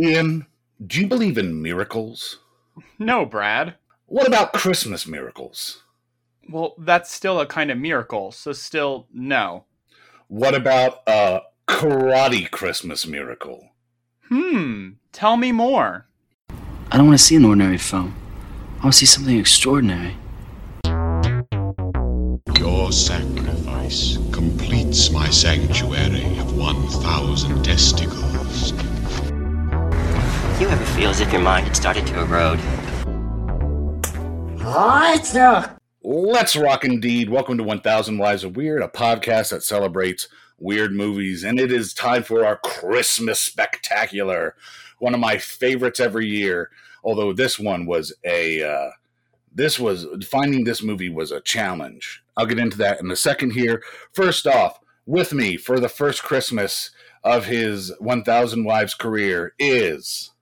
Ian, do you believe in miracles? No, Brad. What about Christmas miracles? Well, that's still a kind of miracle, so still no. What about a karate Christmas miracle? Hmm, tell me more. I don't want to see an ordinary film. I want to see something extraordinary. Your sacrifice completes my sanctuary of 1,000 testicles. You ever feel as if your mind had started to erode? Let's rock indeed. Welcome to 1000 Lives of Weird, a podcast that celebrates weird movies. And it is time for our Christmas Spectacular, one of my favorites every year. Although this one was a, uh, this was, finding this movie was a challenge. I'll get into that in a second here. First off, with me for the first Christmas of his 1000 Wives career is,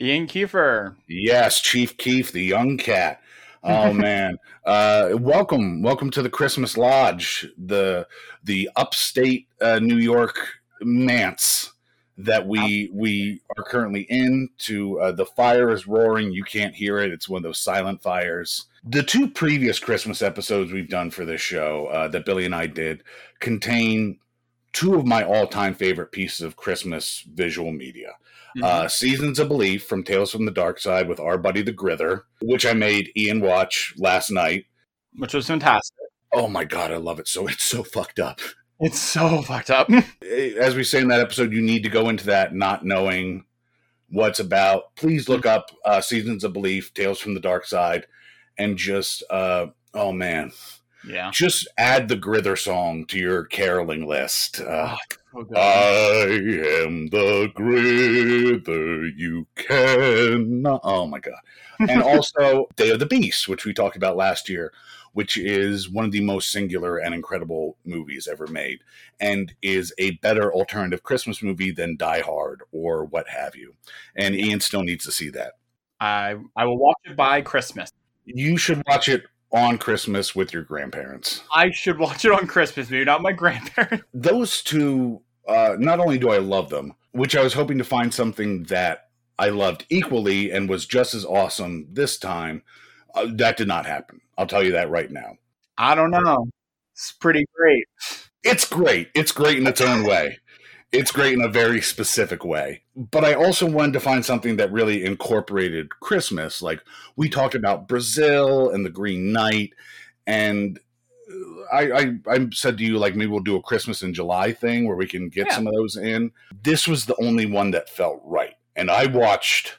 Ian Kiefer. yes, Chief Keef, the young cat. Oh man! Uh, welcome, welcome to the Christmas Lodge, the the upstate uh, New York manse that we we are currently in. To uh, the fire is roaring. You can't hear it. It's one of those silent fires. The two previous Christmas episodes we've done for this show uh, that Billy and I did contain two of my all time favorite pieces of Christmas visual media. Uh, Seasons of Belief from Tales from the Dark Side with our buddy the Grither, which I made Ian watch last night. which was fantastic. Oh my god, I love it so it's so fucked up. It's so fucked up. As we say in that episode, you need to go into that not knowing what's about. Please look up uh, Seasons of Belief, Tales from the Dark Side, and just uh, oh man, yeah. just add the Grither song to your caroling list. Uh, Oh, I am the Grither you can. Oh my god! And also Day of the Beast, which we talked about last year, which is one of the most singular and incredible movies ever made, and is a better alternative Christmas movie than Die Hard or what have you. And Ian still needs to see that. I I will watch it by Christmas. You should watch it on Christmas with your grandparents. I should watch it on Christmas, maybe not my grandparents. those two uh, not only do i love them which i was hoping to find something that i loved equally and was just as awesome this time uh, that did not happen i'll tell you that right now I don't know. It's pretty great. it's great it's great in its own way it's great in a very specific way but i also wanted to find something that really incorporated christmas like we talked about brazil and the green knight and uh, I, I I said to you like maybe we'll do a Christmas in July thing where we can get Yeah. some of those in. This was the only one that felt right, and I watched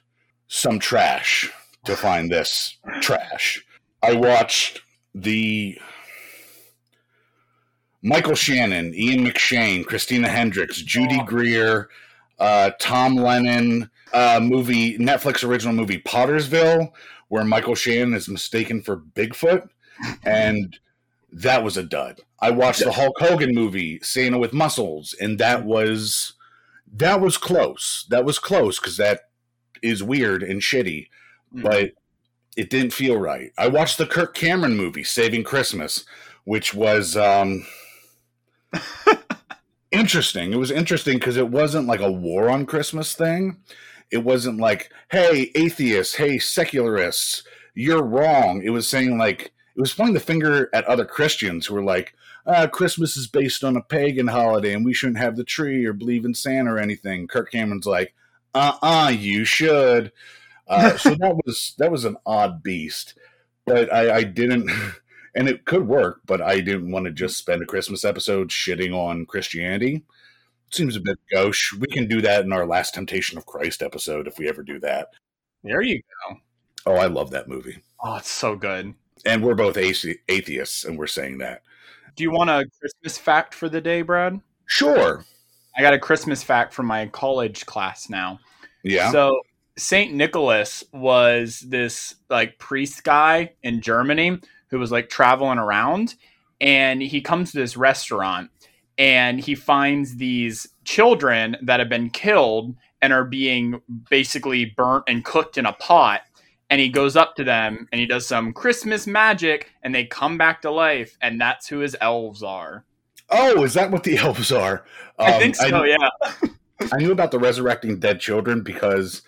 some trash to find this trash. I watched the Michael Shannon, Ian McShane, Christina Hendricks, Judy Greer, uh, Tom Lennon uh, movie, Netflix original movie Pottersville, where Michael Shannon is mistaken for Bigfoot, and that was a dud. I watched the Hulk Hogan movie Santa with Muscles, and that was that was close. That was close because that is weird and shitty, but it didn't feel right. I watched the Kirk Cameron movie Saving Christmas, which was um interesting. It was interesting because it wasn't like a war on Christmas thing. It wasn't like, hey, atheists, hey, secularists, you're wrong. It was saying like it was pointing the finger at other Christians who were like, uh, Christmas is based on a pagan holiday and we shouldn't have the tree or believe in Santa or anything. Kirk Cameron's like, uh uh you should. Uh, so that was that was an odd beast. But I, I didn't and it could work, but I didn't want to just spend a Christmas episode shitting on Christianity. Seems a bit gauche. We can do that in our last Temptation of Christ episode if we ever do that. There you go. Oh, I love that movie. Oh, it's so good. And we're both athe- atheists, and we're saying that. Do you want a Christmas fact for the day, Brad? Sure. I got a Christmas fact from my college class now. Yeah. So Saint Nicholas was this like priest guy in Germany who was like traveling around and he comes to this restaurant and he finds these children that have been killed and are being basically burnt and cooked in a pot and he goes up to them and he does some christmas magic and they come back to life and that's who his elves are oh, is that what the elves are? i Um, think so yeah I knew about the resurrecting dead children because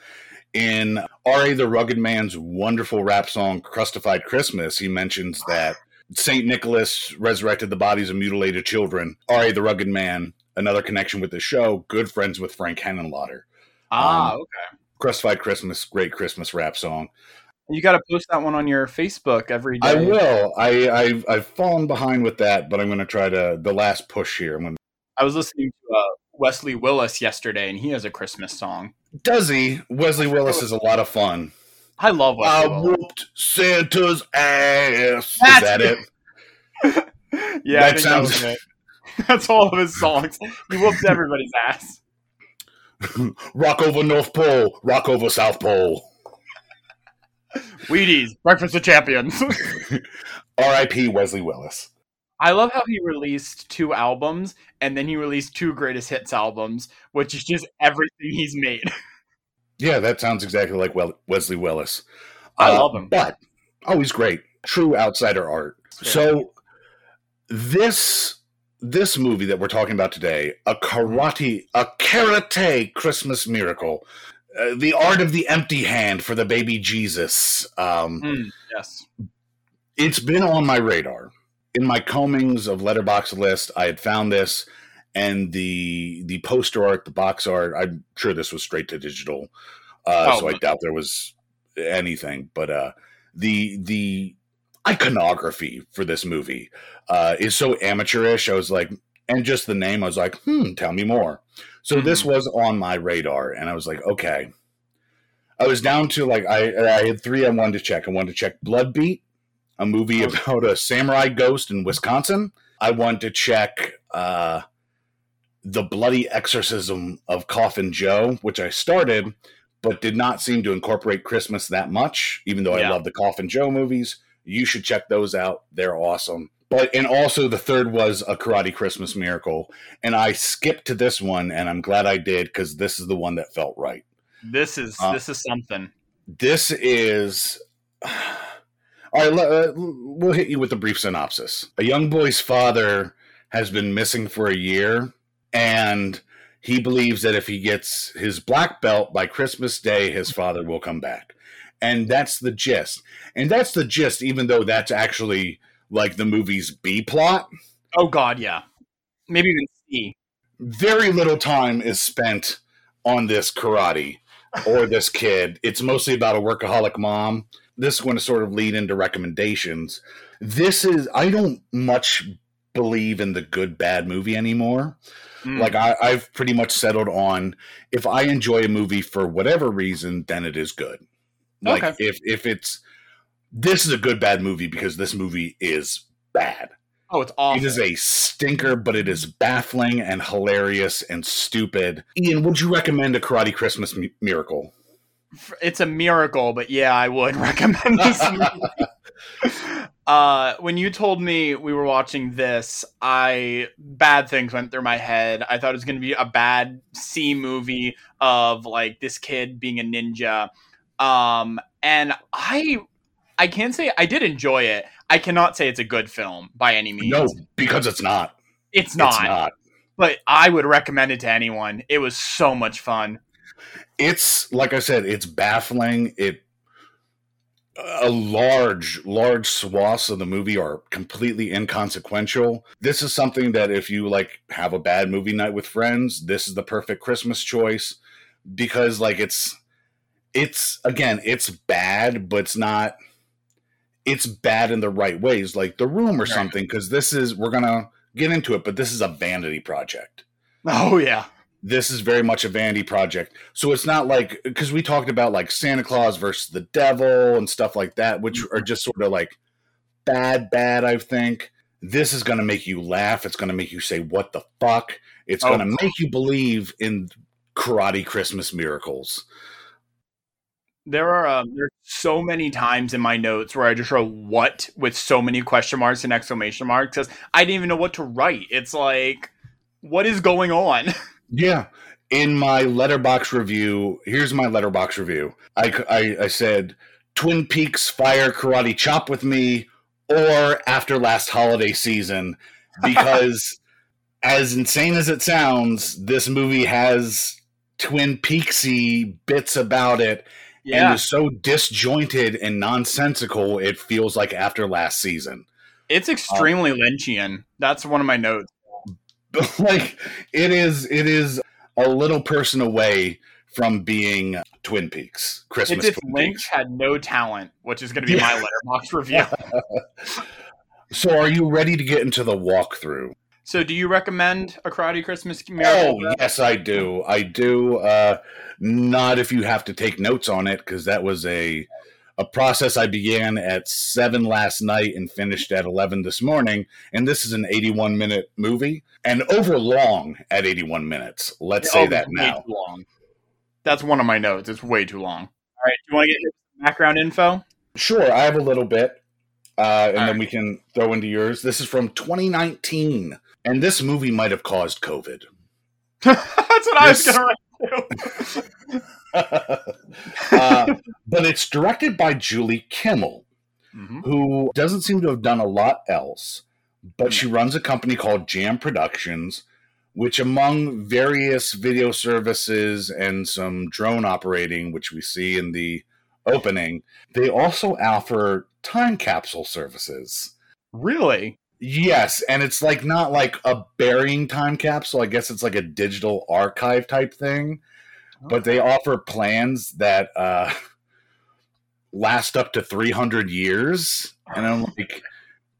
in R.A. the Rugged Man's wonderful rap song, Crustified Christmas, he mentions that St. Nicholas resurrected the bodies of mutilated children. R.A. the Rugged Man, another connection with the show, good friends with Frank Henenlotter. Ah, Um, okay. Crustified Christmas, great Christmas rap song. You got to post that one on your Facebook every day. I will. I, I've, I've fallen behind with that, but I'm going to try to, the last push here. I'm gonna, I was listening to uh, Wesley Willis yesterday, and he has a Christmas song. does he? Wesley Willis is a lot of fun. I love I Willis. whooped Santa's ass. That's is that it? Yeah, That I sounds- that it. That's all of his songs. He whoops everybody's ass. Rock over North Pole, rock over South Pole. Wheaties, Breakfast of Champions. R.I.P. Wesley Willis. I love how he released two albums and then he released two greatest hits albums, which is just everything he's made. Yeah, that sounds exactly like Wesley Willis. I Uh, love him. But, oh, he's great. True outsider art. So, this this movie that we're talking about today, a karate, a karate Christmas miracle, uh, the art of the empty hand for the baby Jesus. Um, Mm, yes. it's been on my radar in my combings of Letterboxd list i had found this and the the poster art the box art i'm sure this was straight to digital. Uh, Oh. so i doubt there was anything but uh the the iconography for this movie uh is so amateurish i was like and just the name i was like hmm tell me more. So this was on my radar and i was like okay. I was down to like i i had three i wanted to check. I wanted to check blood beat a movie Okay. about a samurai ghost in Wisconsin. I want to check uh, the bloody exorcism of Coffin Joe, which I started, but did not seem to incorporate Christmas that much. Even though I love the Coffin Joe movies, you should check those out. They're awesome. But and also the third was a Karate Christmas Miracle, and I skipped to this one, and I'm glad I did because this is the one that felt right. This is Uh, this is something. This is. All right, uh, we'll hit you with a brief synopsis. A young boy's father has been missing for a year, and he believes that if he gets his black belt by Christmas Day, his father will come back. And that's the gist. And that's the gist, even though that's actually like the movie's B plot. Oh god, yeah. Maybe even C. very little time is spent on this karate or this kid. It's mostly about a workaholic mom. This is going to sort of lead into recommendations. This is, I don't much believe in the good bad movie anymore. Mm. Like, I, I've pretty much settled on if I enjoy a movie for whatever reason, then it is good. Like, Okay. if, if it's, this is a good bad movie because this movie is bad. oh, it's awful. It is a stinker, but it is baffling and hilarious and stupid. Ian, would you recommend a Karate Christmas Mi- Miracle? It's a miracle, but yeah, I would recommend this movie. uh, when you told me we were watching this, I bad things went through my head. I thought it was going to be a bad C movie of like this kid being a ninja. Um, and I, I can say I did enjoy it. I cannot say it's a good film by any means. No, because it's not. it's not. It's not. But I would recommend it to anyone. It was so much fun. It's like I said, it's baffling. It a large, large swaths of the movie are completely inconsequential. This is something that if you like have a bad movie night with friends, this is the perfect Christmas choice because like it's it's again, it's bad, but it's not it's bad in the right ways, like the room or something, because this is we're gonna get into it, but this is a vanity project Oh yeah. This is very much a vanity project. So it's not like because we talked about like Santa Claus versus the devil and stuff like that, which are just sort of like bad, bad. I think this is going to make you laugh. It's going to make you say, "What the fuck?" It's Oh. going to make you believe in karate Christmas miracles. There are um, there's so many times in my notes where I just wrote "what" with so many question marks and exclamation marks because I didn't even know what to write. It's like, what is going on? Yeah. In my Letterboxd review, here's my Letterboxd review. I, I, I said Twin Peaks Fire Karate Chop with me or after last holiday season because as insane as it sounds, this movie has Twin Peaksy bits about it and Yeah, is so disjointed and nonsensical it feels like after last season. it's um, extremely Lynchian. That's one of my notes. like it is it is a little person away from being Twin Peaks. Christmas It's if Twin Lynch Peaks. had no talent, which is going to be my Letterboxd review. So are you ready to get into the walkthrough? So, do you recommend a Karate Christmas Miracle? Oh yes, I do. I do. Uh, not if you have to take notes on it, because that was a a process I began at seven last night and finished at eleven this morning. And this is an eighty-one minute movie, and over long at eighty-one minutes. Let's say Oh, that way now. Too long. That's one of my notes. It's way too long. All right, do you want to get your background info? Sure, I have a little bit, uh, and All then right. we can throw into yours. This is from 2019, and this movie might have caused COVID. That's what I was going to write. uh, but it's directed by Julie Kimmel, Mhm. who doesn't seem to have done a lot else, but she runs a company called Jam Productions, which, among various video services and some drone operating, which we see in the opening, they also offer time capsule services. Really? Yes, and it's like not like a burying time capsule. I guess it's like a digital archive type thing. But they offer plans that uh last up to 300 years. And I'm like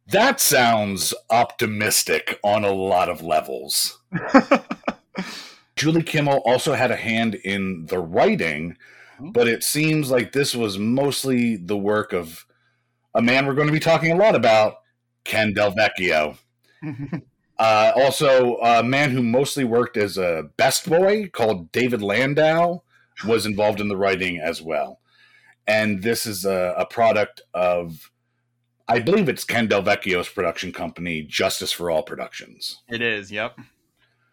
that sounds optimistic on a lot of levels. Julie Kimmel also had a hand in the writing, but it seems like this was mostly the work of a man we're going to be talking a lot about, Ken Del Vecchio. Uh, also, a man who mostly worked as a best boy called David Landau was involved in the writing as well. And this is a, a product of, I believe it's Ken Del Vecchio's production company, Justice for All Productions. It is, yep.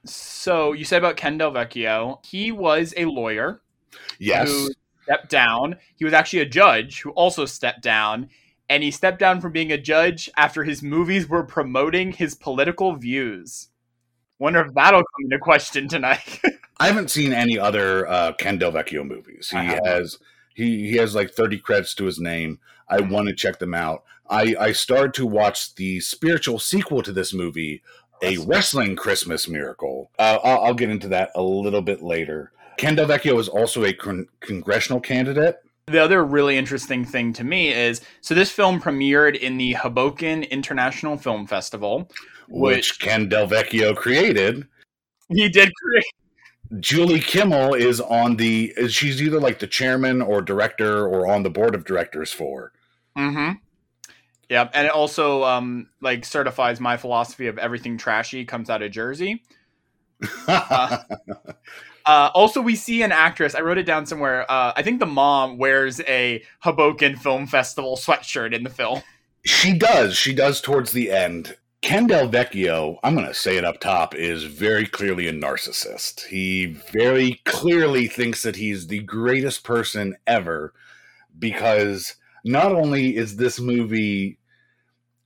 So, you said about Ken Del Vecchio, he was a lawyer Yes. who stepped down. He was actually a judge who also stepped down. And he stepped down from being a judge after his movies were promoting his political views. Wonder if that'll come into question tonight. I haven't seen any other uh, Ken Del Vecchio movies. He has he he has like thirty credits to his name. I want to check them out. I I started to watch the spiritual sequel to this movie, a wrestling Christmas miracle. Uh, I'll, I'll get into that a little bit later. Ken Del Vecchio is also a con- congressional candidate. The other really interesting thing to me is so this film premiered in the Hoboken International Film Festival. Which Ken Del Vecchio created. He did create. Julie Kimmel is on the. She's either like the chairman or director or on the board of directors for. Mm-hmm. Yep, and it also um like certifies my philosophy of everything trashy comes out of Jersey. Uh, Uh, also, we see an actress. I wrote it down somewhere. Uh, I think the mom wears a Hoboken Film Festival sweatshirt in the film. She does. She does towards the end. Ken Del Vecchio, I'm going to say it up top, is very clearly a narcissist. He very clearly thinks that he's the greatest person ever because not only is this movie,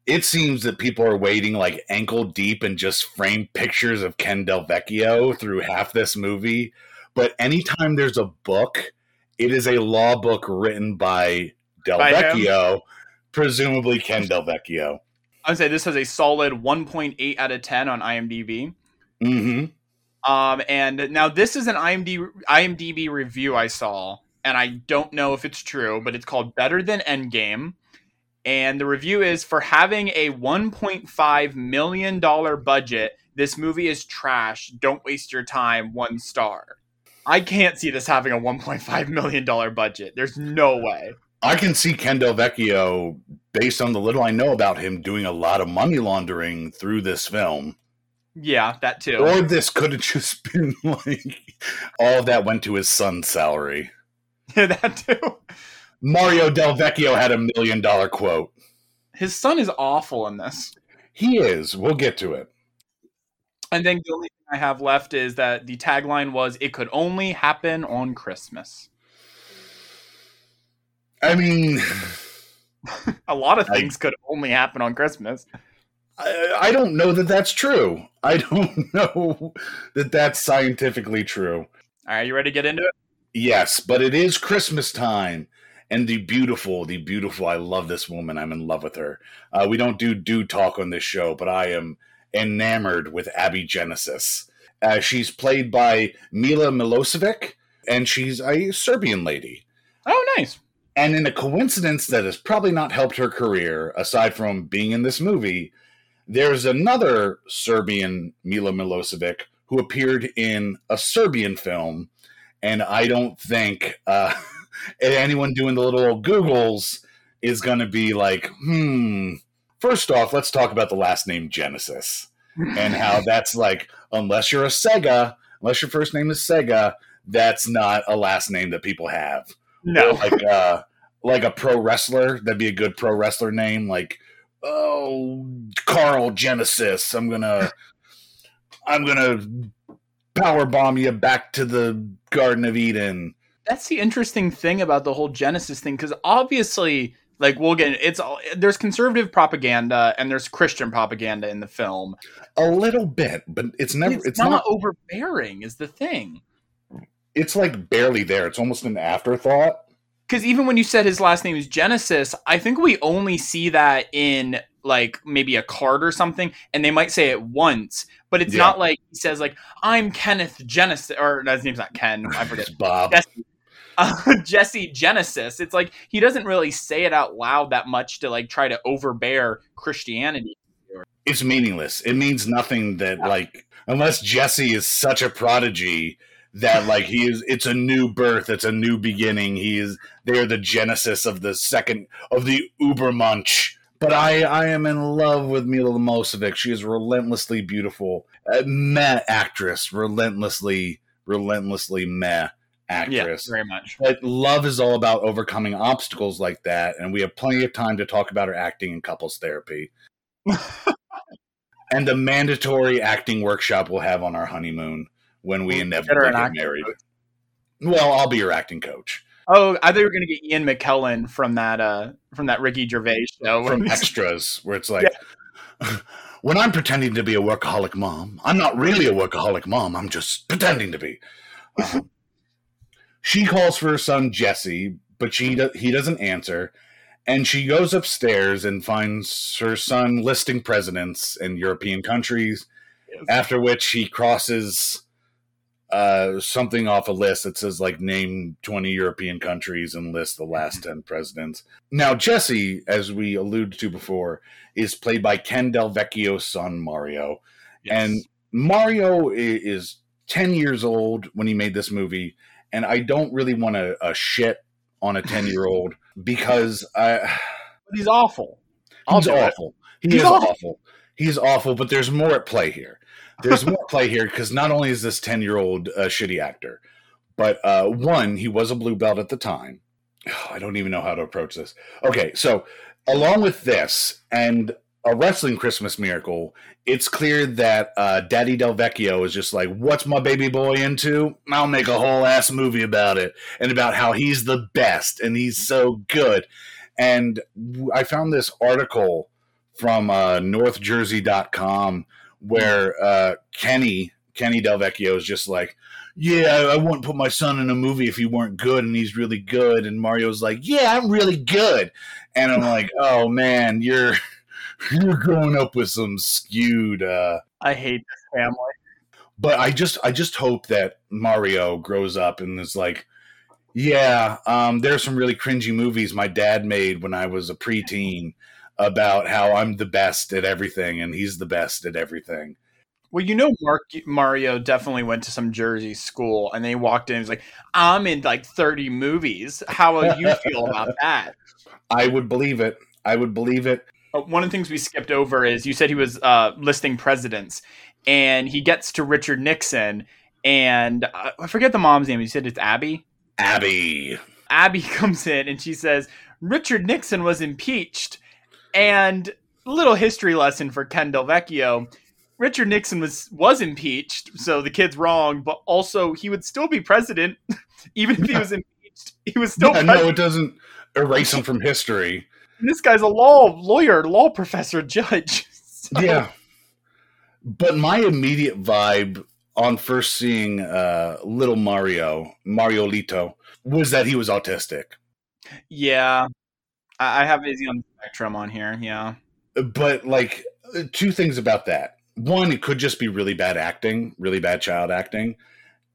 it seems that people are waiting like ankle deep and just frame pictures of Ken Del Vecchio through half this movie. But anytime there's a book, it is a law book written by Del By? Vecchio, presumably Ken Del Vecchio. I would say this has a solid 1.8 out of 10 on IMDb. hmm Um, and now this is an IMDb IMDb review I saw, and I don't know if it's true, but it's called Better Than Endgame. And the review is for having a 1.5 million dollar budget. This movie is trash. Don't waste your time. One star. I can't see this having a 1.5 million dollar budget. There's no way. I can see Ken Del Vecchio, based on the little I know about him, doing a lot of money laundering through this film. Yeah, that too. Or this could have just been like all of that went to his son's salary. Yeah, that too. Mario Del Vecchio had a million dollar quote. His son is awful in this. He is. We'll get to it. And then the only thing I have left is that the tagline was "It could only happen on Christmas." I mean, A lot of I- things could only happen on Christmas. I, I don't know that that's true. I don't know that that's scientifically true. All right, you ready to get into it? Yes, but it is Christmas time. And the beautiful, the beautiful, I love this woman. I'm in love with her. Uh, we don't do dude talk on this show, but I am enamored with Abby Genesis. Uh, she's played by Mila Milosevic, and she's a Serbian lady. Oh, nice. And in a coincidence that has probably not helped her career, aside from being in this movie, there's another Serbian Mila Milosevic who appeared in a Serbian film. And I don't think uh, anyone doing the little Googles is going to be like, hmm. First off, let's talk about the last name Genesis and how that's like, unless you're a Sega, unless your first name is Sega, that's not a last name that people have. No. Or like uh like a pro wrestler, that'd be a good pro wrestler name. Like, oh, Carl Genesis. I'm gonna, I'm gonna power bomb you back to the Garden of Eden. That's the interesting thing about the whole Genesis thing, because obviously, like we'll get it's all there's conservative propaganda and there's Christian propaganda in the film. A little bit, but it's never. It's, It's, not, not. overbearing, is the thing. It's like barely there. It's almost an afterthought. Because even when you said his last name is Genesis, I think we only see that in like maybe a card or something, and they might say it once, but it's Yeah. not like he says like I'm Kenneth Genesis or no, his name's not Ken. I forget. It's Bob. Jesse, uh, Jesse Genesis. It's like he doesn't really say it out loud that much to like try to overbear Christianity. it's meaningless. It means nothing that like unless Jesse is such a prodigy that like he is it's a new birth, it's a new beginning. He is they are the genesis of the second of the Ubermensch. But I I am in love with Mila Milosevic. She is relentlessly beautiful. Uh, meh actress, relentlessly relentlessly meh actress. very much. But love is all about overcoming obstacles like that, and we have plenty of time to talk about her acting in couples therapy. and the mandatory acting workshop we'll have on our honeymoon when we inevitably get married. Well, I'll be your acting coach Oh, I thought you were gonna get Ian McKellen from that uh from that Ricky Gervais show. from extras, where it's like, when I'm pretending to be a workaholic mom, I'm not really a workaholic mom. I'm just pretending to be. Um, she calls for her son Jesse, but she do- he doesn't answer, and she goes upstairs and finds her son listing presidents in European countries. Yes. After which he crosses uh, something off a list that says like name 20 European countries and list the last 10 presidents. Now, Jesse, as we alluded to before, is played by Ken Del Vecchio's son, Mario. And Mario is 10 years old when he made this movie. And I don't really want to uh, shit on a 10 year old because I, he's awful. He's awful. He He's is awful. awful. He's awful, but there's more at play here. There's more at play here because not only is this 10 year old a shitty actor, but uh, one, he was a blue belt at the time. I don't even know how to approach this. Okay, so along with this and a wrestling Christmas miracle, it's clear that uh, Daddy Del Vecchio is just like, what's my baby boy into? I'll make a whole ass movie about it and about how he's the best and he's so good. And I found this article from uh, NorthJersey.com where uh, Kenny Kenny Del Vecchio is just like, yeah, I, I wouldn't put my son in a movie if he weren't good, and he's really good. And Mario's like, yeah, I'm really good, and I'm like, oh man, you're you're growing up with some skewed. Uh, I hate this family. but I just I just hope that Mario grows up and is like, yeah, um, there's some really cringy movies my dad made when I was a preteen about how I'm the best at everything and he's the best at everything. Well, you know, Mark Mario definitely went to some Jersey school, and they walked in. and was like, "I'm in like 30 movies. How will you feel about that?" I would believe it. I would believe it. One of the things we skipped over is you said he was uh, listing presidents, and he gets to Richard Nixon, and uh, I forget the mom's name. You said it's Abby. Abby. Abby comes in and she says Richard Nixon was impeached, and little history lesson for Ken Del Vecchio. Richard Nixon was was impeached, so the kid's wrong, but also he would still be president, even if he was impeached. He was still Yeah, no, it doesn't erase him from history. This guy's a law lawyer, law professor, judge. So- Yeah. But my immediate vibe on first seeing uh, little Mario, Mario Lito, was that he was autistic. Yeah, I, I have Izzy on the spectrum on here. Yeah, But like two things about that. One, it could just be really bad acting, really bad child acting.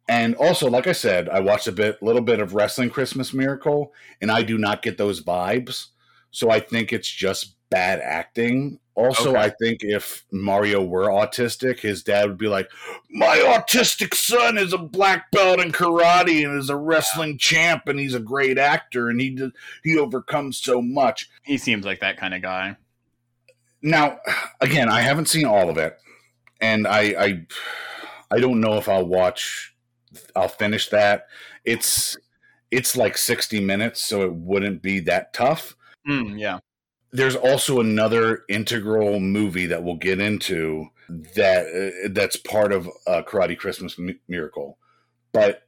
And also, like I said, I watched a bit, little bit of Wrestling Christmas Miracle, and I do not get those vibes. So I think it's just bad acting. Also, Okay. I think if Mario were autistic, his dad would be like, "My autistic son is a black belt in karate and is a wrestling champ, and he's a great actor, and he he overcomes so much." he seems like that kind of guy. Now, again, I haven't seen all of it, and I, I, I don't know if I'll watch. I'll finish that. It's it's like sixty minutes, so it wouldn't be that tough. Mm, yeah. There's also another integral movie that we'll get into that uh, that's part of uh, Karate Christmas Mi- Miracle, but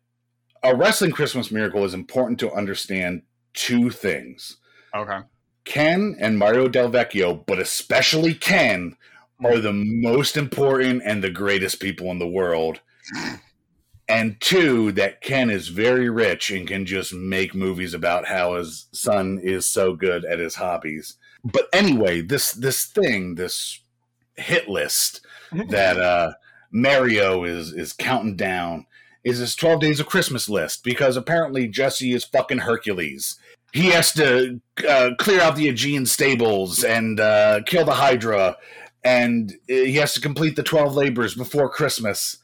a wrestling Christmas Miracle is important to understand two things. Okay. Ken and Mario Del Vecchio, but especially Ken, are the most important and the greatest people in the world. And two, that Ken is very rich and can just make movies about how his son is so good at his hobbies. But anyway, this this thing, this hit list that uh, Mario is is counting down is his 12 days of Christmas list because apparently Jesse is fucking Hercules. He has to uh, clear out the Augean stables and uh, kill the Hydra, and uh, he has to complete the 12 labors before Christmas.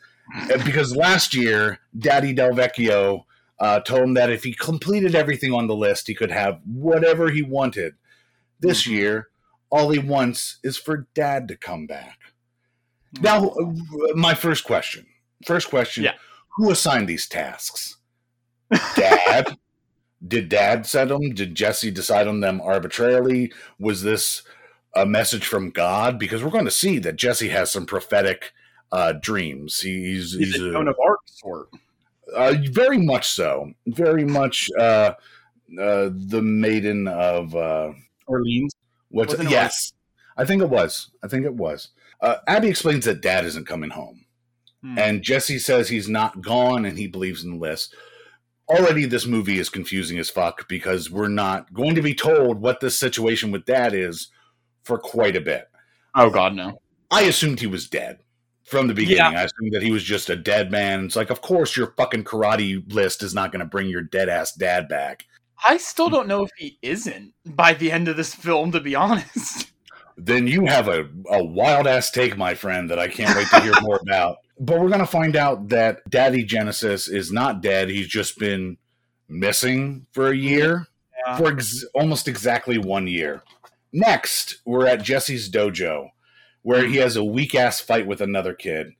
Because last year, Daddy Del Vecchio uh, told him that if he completed everything on the list, he could have whatever he wanted. This year, all he wants is for Dad to come back. Now, uh, my first question. First question. Yeah. Who assigned these tasks? Dad? Did Dad set them? Did Jesse decide on them arbitrarily? Was this a message from God? Because we're going to see that Jesse has some prophetic uh, dreams. He's, He's he's a a- Joan of Arc sort. uh, very much so. Very much uh, uh, the maiden of uh, Orleans. what's Wasn't yes. I think it was. I think it was. Uh, Abby explains that Dad isn't coming home. Hmm. And Jesse says he's not gone and he believes in the list. Already, this movie is confusing as fuck because we're not going to be told what this situation with dad is for quite a bit. oh God, no. I assumed he was dead from the beginning. I assumed that he was just a dead man. It's like, of course, your fucking karate list is not going to bring your dead ass dad back. I still don't know if he isn't by the end of this film, to be honest. Then you have a, a wild ass take, my friend, that I can't wait to hear more about. But we're going to find out that Daddy Genesis is not dead. He's just been missing for a year, Yeah. for ex- almost exactly one year. Next, we're at Jesse's dojo, where he has a weak ass fight with another kid.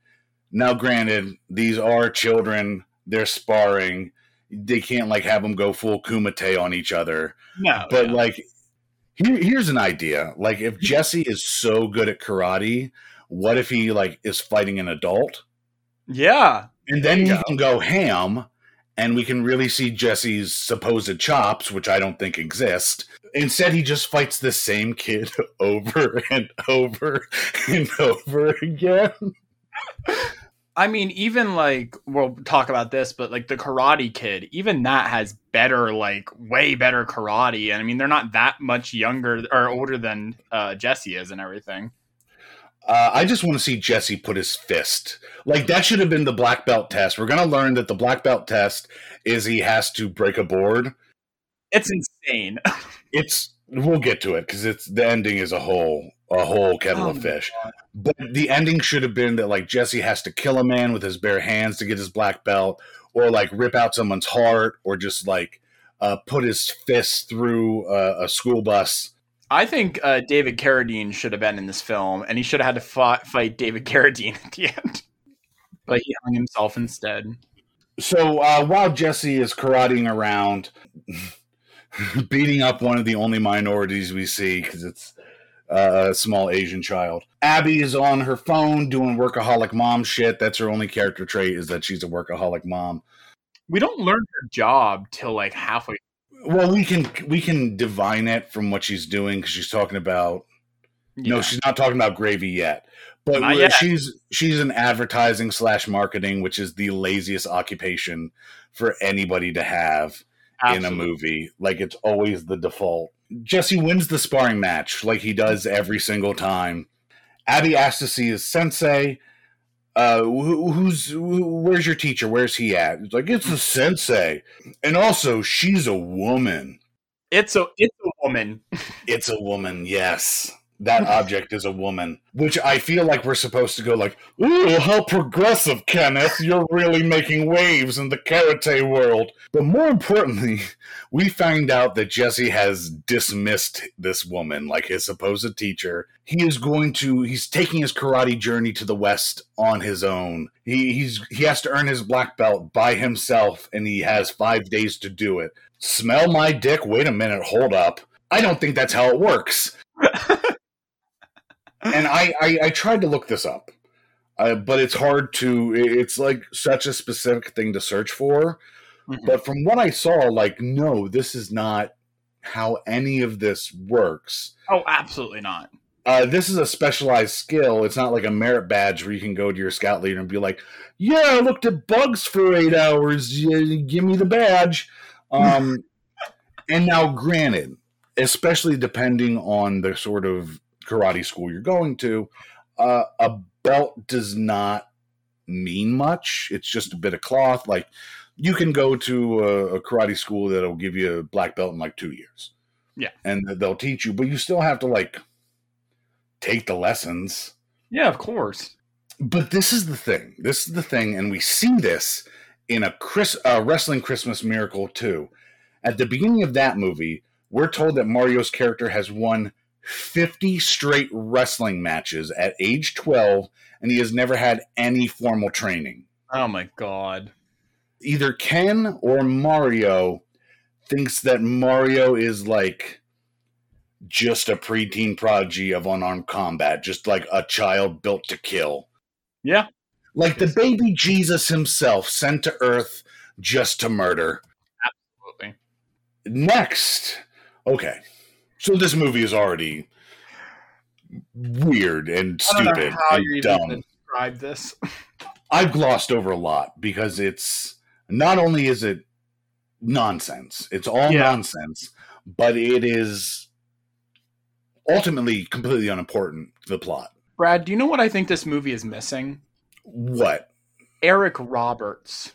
Now, granted, these are children, they're sparring. They can't like have them go full kumite on each other No, but like here, here's an idea like if jesse is so good at karate what if he like is fighting an adult yeah, and then go. can go ham and we can really see jesse's supposed chops which i don't think exist instead he just fights the same kid over and over and over again I mean, even like we'll talk about this, but like the Karate Kid, even that has better, like way better karate. And I mean, they're not that much younger or older than uh, Jesse is and everything. Uh, I just want to see Jesse put his fist. Like that should have been the black belt test. We're gonna learn that the black belt test is he has to break a board. It's insane. It's we'll get to it because it's the ending is a whole a whole kettle Oh of fish. But the ending should have been that like Jesse has to kill a man with his bare hands to get his black belt, or like rip out someone's heart, or just like uh, put his fist through a, a school bus. I think uh, David Carradine should have been in this film, and he should have had to fight, fight David Carradine at the end. But he hung himself instead. So uh, while Jesse is karateing around, beating up one of the only minorities we see because it's uh, a small Asian child, Abby is on her phone doing workaholic mom shit. That's her only character trait is that she's a workaholic mom. We don't learn her job till like halfway. Well, we can we can divine it from what she's doing because she's talking about. No, she's not talking about gravy yet. but yet. she's she's in advertising slash marketing, which is the laziest occupation for anybody to have in a movie. Like it's always the default. Jesse wins the sparring match like he does every single time. Abby asks to see his sensei. Uh, who, who's who, where's your teacher? Where's he at? It's like it's the sensei, and also she's a woman. It's a it's a woman. It's a woman, yes. That object is a woman, which I feel like we're supposed to go like, "Ooh, how progressive, Kenneth! You're really making waves in the karate world." But more importantly, we find out that Jesse has dismissed this woman, like his supposed teacher. He is going to. He's taking his karate journey to the west on his own. He he's he has to earn his black belt by himself, and he has five days to do it. Smell my dick. Wait a minute. Hold up. I don't think that's how it works. and I, I, I tried to look this up, uh, but it's hard to. It's like such a specific thing to search for. Mhm. But from what I saw, like, no, this is not how any of this works. Oh, absolutely not. Uh, this is a specialized skill. It's not like a merit badge where you can go to your scout leader and be like, "Yeah, I looked at bugs for eight hours. Yeah, give me the badge." Um, and now, granted, especially depending on the sort of karate school you're going to, uh, a belt does not mean much. It's just a bit of cloth. Like you can go to a, a karate school that'll give you a black belt in like two years. Yeah. and they'll teach you, but you still have to like take the lessons. Yeah, of course. But this is the thing. This is the thing, and we see this in a Chris, uh, wrestling Christmas miracle too. At the beginning of that movie, we're told that Mario's character has won 50 straight wrestling matches at age 12, and he has never had any formal training. Oh my god. Either Ken or Mario thinks that Mario is like just a preteen prodigy of unarmed combat, just like a child built to kill. Yeah. Like the baby Jesus himself sent to earth just to murder. Absolutely. Next, okay. So this movie is already weird and I don't know stupid how and dumb. describe this. I've glossed over a lot because it's not only is it nonsense, it's all Yeah. nonsense, but it is ultimately completely unimportant to the plot. Brad, do you know what I think this movie is missing? What? Eric Roberts.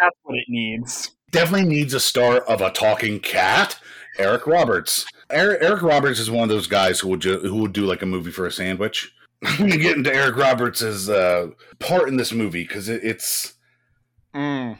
That's what it needs. Definitely needs a star of a talking cat. Eric Roberts. Eric, Eric Roberts is one of those guys who would ju- who would do like a movie for a sandwich. I'm get into Eric Roberts' uh, part in this movie because it, it's Mm.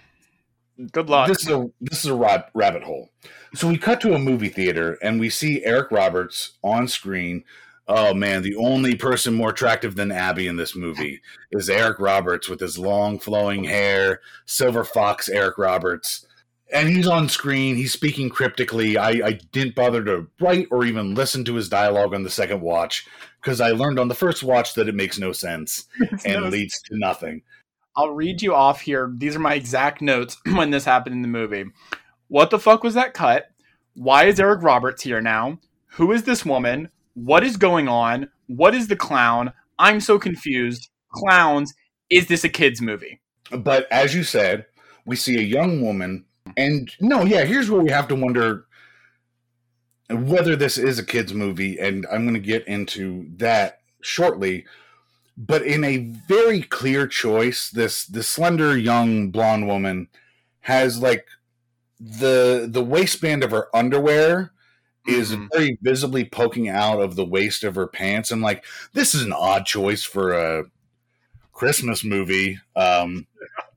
Good luck. this is a this is a rab- rabbit hole. So we cut to a movie theater and we see Eric Roberts on screen. Oh man, the only person more attractive than Abby in this movie is Eric Roberts with his long flowing hair, silver fox Eric Roberts. And he's on screen, he's speaking cryptically. I, I didn't bother to write or even listen to his dialogue on the second watch because I learned on the first watch that it makes no sense and No- leads to nothing. I'll read you off here. These are my exact notes when this happened in the movie. What the fuck was that cut? Why is Eric Roberts here now? Who is this woman? What is going on? What is the clown? I'm so confused. Clowns. Is this a kids movie? But as you said, we see a young woman, and no, yeah, here's where we have to wonder whether this is a kids movie, and I'm going to get into that shortly. But in a very clear choice, this this slender young blonde woman has like the the waistband of her underwear is Mhm. very visibly poking out of the waist of her pants. I'm like, this is an odd choice for a Christmas movie. Um,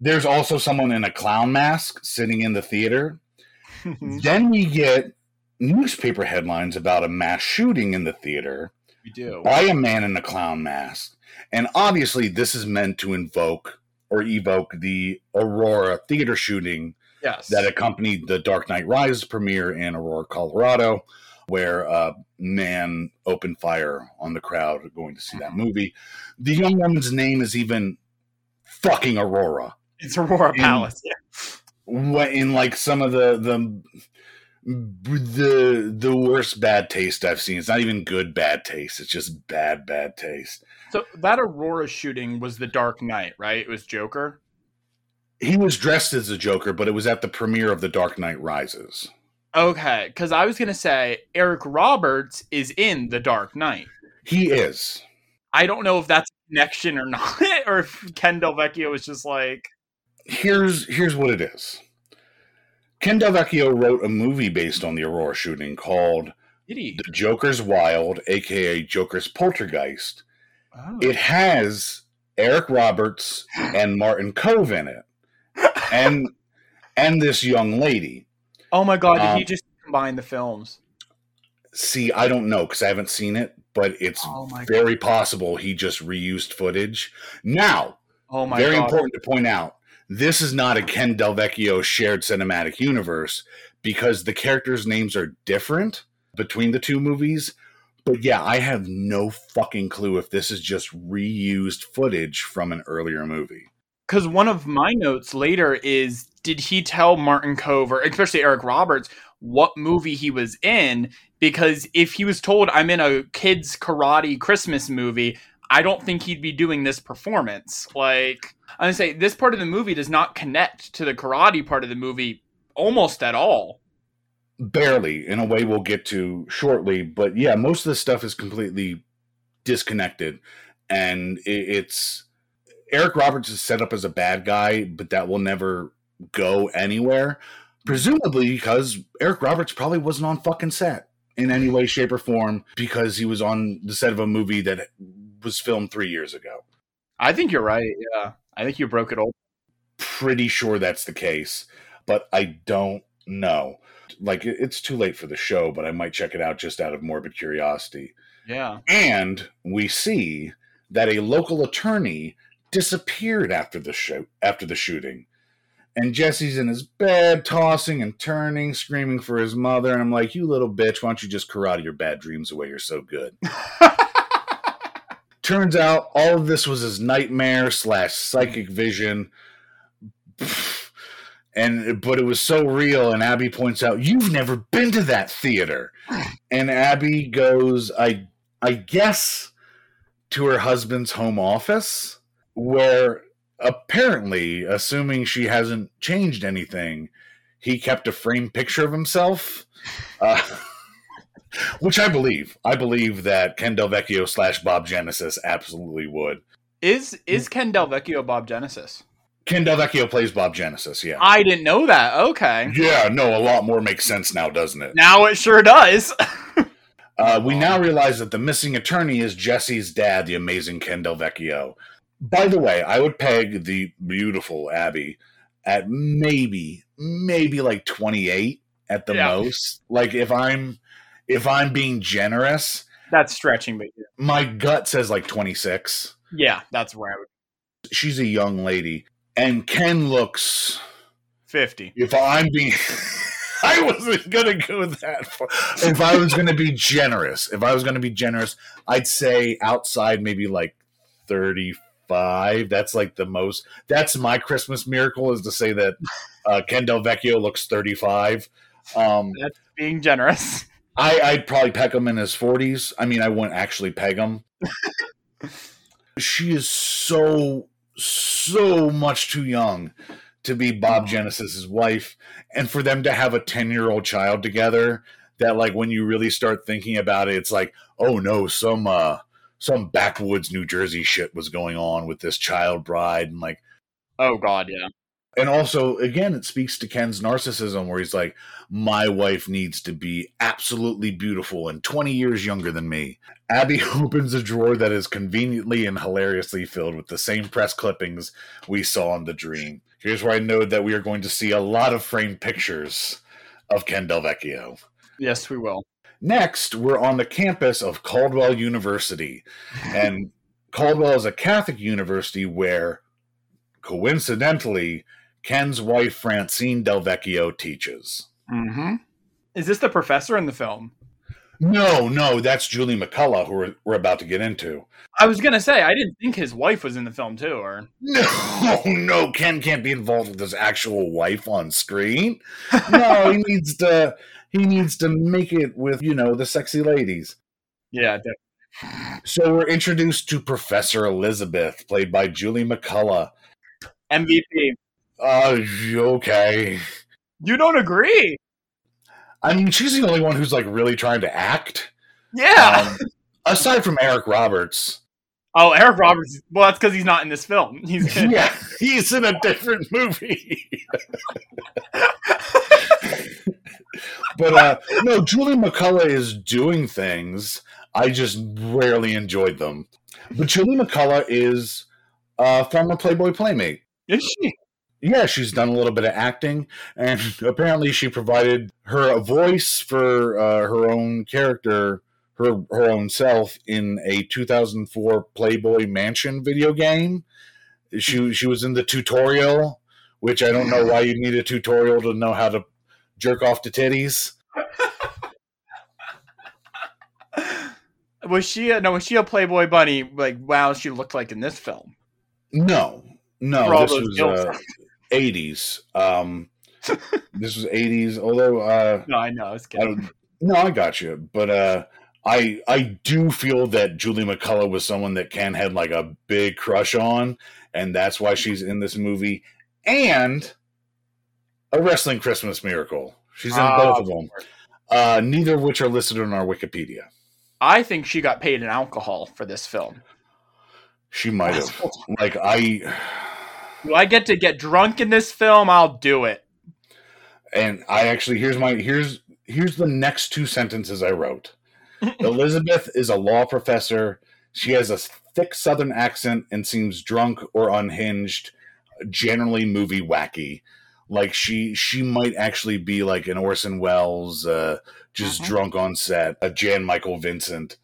there's also someone in a clown mask sitting in the theater. Then we get newspaper headlines about a mass shooting in the theater we do. by a man in a clown mask. And obviously, this is meant to invoke or evoke the Aurora theater shooting Yes. that accompanied the Dark Knight Rises premiere in Aurora, Colorado, where a man opened fire on the crowd going to see that mm-hmm. movie. The young woman's name is even fucking Aurora. It's Aurora in- Palace. Yeah. What in like some of the the the the worst bad taste I've seen. It's not even good bad taste. It's just bad bad taste. So that Aurora shooting was the Dark Knight, right? It was Joker. He was dressed as a Joker, but it was at the premiere of The Dark Knight Rises. Okay, because I was gonna say Eric Roberts is in the Dark Knight. He is. I don't know if that's a connection or not, or if Ken Del Vecchio was just like, Here's here's what it is. Ken Del Vecchio wrote a movie based on the Aurora shooting called? The Joker's Wild, aka Joker's Poltergeist. Oh. It has Eric Roberts and Martin Kove in it. And and this young lady. oh my god, did he um, just combine the films? See, I don't know because I haven't seen it, but it's Oh very possible he just reused footage. Now, Oh my very god. important to point out, this is not a Ken Del Vecchio shared cinematic universe because the characters' names are different between the two movies. But yeah, I have no fucking clue if this is just reused footage from an earlier movie. Because one of my notes later is did he tell Martin Kove, or especially Eric Roberts, what movie he was in? Because if he was told, I'm in a kids' karate Christmas movie, I don't think he'd be doing this performance. Like, I'm gonna say, this part of the movie does not connect to the karate part of the movie almost at all. Barely, in a way we'll get to shortly. But yeah, most of the stuff is completely disconnected. And it's Eric Roberts is set up as a bad guy, but that will never go anywhere. Presumably because Eric Roberts probably wasn't on fucking set in any way, shape, or form because he was on the set of a movie that was filmed three years ago. I think you're right. Yeah. I think you broke it all. Pretty sure that's the case, but I don't know. Like, it's too late for the show, but I might check it out just out of morbid curiosity. Yeah. And we see that a local attorney disappeared after the show after the shooting. And Jesse's in his bed, tossing and turning, screaming for his mother. And I'm like, you little bitch, why don't you just karate your bad dreams away? You're so good. Turns out all of this was his nightmare slash psychic vision. And but it was so real, and Abby points out, You've never been to that theater. And Abby goes, I I guess to her husband's home office, where apparently, assuming she hasn't changed anything, he kept a framed picture of himself. Uh, which I believe. I believe that Ken Del Vecchio slash Bob Genesis absolutely would. Is is Ken Del Vecchio Bob Genesis? Ken Del Vecchio plays Bob Genesis, yeah. I didn't know that. Okay. Yeah, no, a lot more makes sense now, doesn't it? Now it sure does. Uh, we now realize that the missing attorney is Jesse's dad, the amazing Ken Del Vecchio. By the way, I would peg the beautiful Abby at maybe, maybe like 28 at the Yeah. most. Like if I'm, if I'm being generous, That's stretching, but yeah. my gut says like 26. yeah, that's where I would. She's a young lady, and Ken looks. Fifty. If I'm being. I wasn't gonna go that far. If I was gonna be generous, if I was gonna be generous, I'd say outside maybe like thirty-five. That's like the most. That's my Christmas miracle is to say that uh, Ken Del Vecchio looks thirty-five. Um, That's being generous. I, I'd probably peg him in his forties. I mean, I wouldn't actually peg him. she is so so much too young to be Bob Genesis's wife, and for them to have a ten year old child together. That like when you really start thinking about it, it's like, oh no, some uh some backwoods New Jersey shit was going on with this child bride, and like Oh God, yeah. and also again it speaks to ken's narcissism where he's like my wife needs to be absolutely beautiful and 20 years younger than me abby opens a drawer that is conveniently and hilariously filled with the same press clippings we saw in the dream here's where i know that we are going to see a lot of framed pictures of ken del vecchio Yes, we will. Next, we're on the campus of Caldwell University. And Caldwell is a Catholic university where, coincidentally, Ken's wife, Francine Del Vecchio, teaches. Mm-hmm. Is this the professor in the film? No, no, that's Julie McCullough, who we're, we're about to get into. I was gonna say I didn't think his wife was in the film too, or No, no, Ken can't be involved with his actual wife on screen. No, he needs to He needs to make it with, you know, the sexy ladies. Yeah, definitely. So we're introduced to Professor Elizabeth, played by Julie McCullough. MVP. Uh, okay. You don't agree? I mean, she's the only one who's like really trying to act. Yeah. Um, aside from Eric Roberts. oh, Eric Roberts. Well, that's because he's not in this film. He's in, Yeah, he's in a different movie. but uh no, Julie McCullough is doing things. I just rarely enjoyed them. But Julie McCullough is a former Playboy Playmate. Is she? Yeah, she's done a little bit of acting, and apparently she provided her a voice for uh, her own character, her her own self, in a 2004 Playboy Mansion video game. She she was in the tutorial, which I don't know why you need a tutorial to know how to jerk off to titties. Was she? A, no, was she a Playboy bunny? Like, wow, she looked like in this film. No, no, this was uh, 80s. Um, this was 80s. Although uh, No, I know. I was I kidding. don't, no, I got you, but uh, I I do feel that Julie McCullough was someone that Ken had like a big crush on, and that's why she's in this movie. And a wrestling Christmas miracle. She's in Ah, both of them. Uh, neither of which are listed on our Wikipedia. I think she got paid in alcohol for this film. She might have. Like I, Do I get to get drunk in this film? I'll do it. and I actually here's my here's here's the next two sentences I wrote. Elizabeth is a law professor. She has a thick southern accent and seems drunk or unhinged, generally movie wacky. Like she she might actually be like an Orson Welles, uh, just Mhm. drunk on set, a Jan Michael Vincent.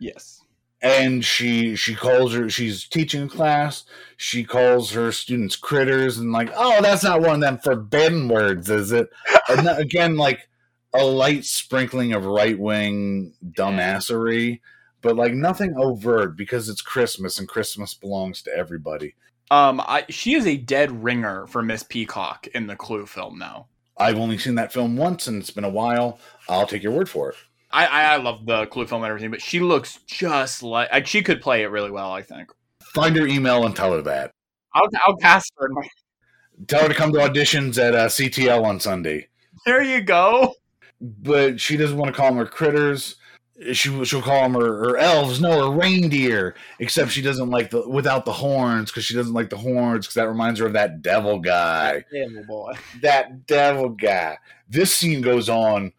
Yes. And she she calls her she's teaching a class, she calls her students critters and like, oh, that's not one of them forbidden words, is it? And again, like a light sprinkling of right wing dumbassery, but like nothing overt because it's Christmas and Christmas belongs to everybody. Um, I she is a dead ringer for Miss Peacock in the Clue film though I've only seen that film once and it's been a while. I'll take your word for it. I, I I love the Clue film and everything, but she looks just like, like she could play it really well. I think. Find her email and tell her that. I'll I'll cast her. in my- Tell her to come to auditions at uh, CTL on Sunday. There you go. but she doesn't want to call them her critters. She she'll call them her, her elves, no, her reindeer. Except she doesn't like the without the horns because she doesn't like the horns because that reminds her of that devil guy. Devil boy. That devil guy. This scene goes on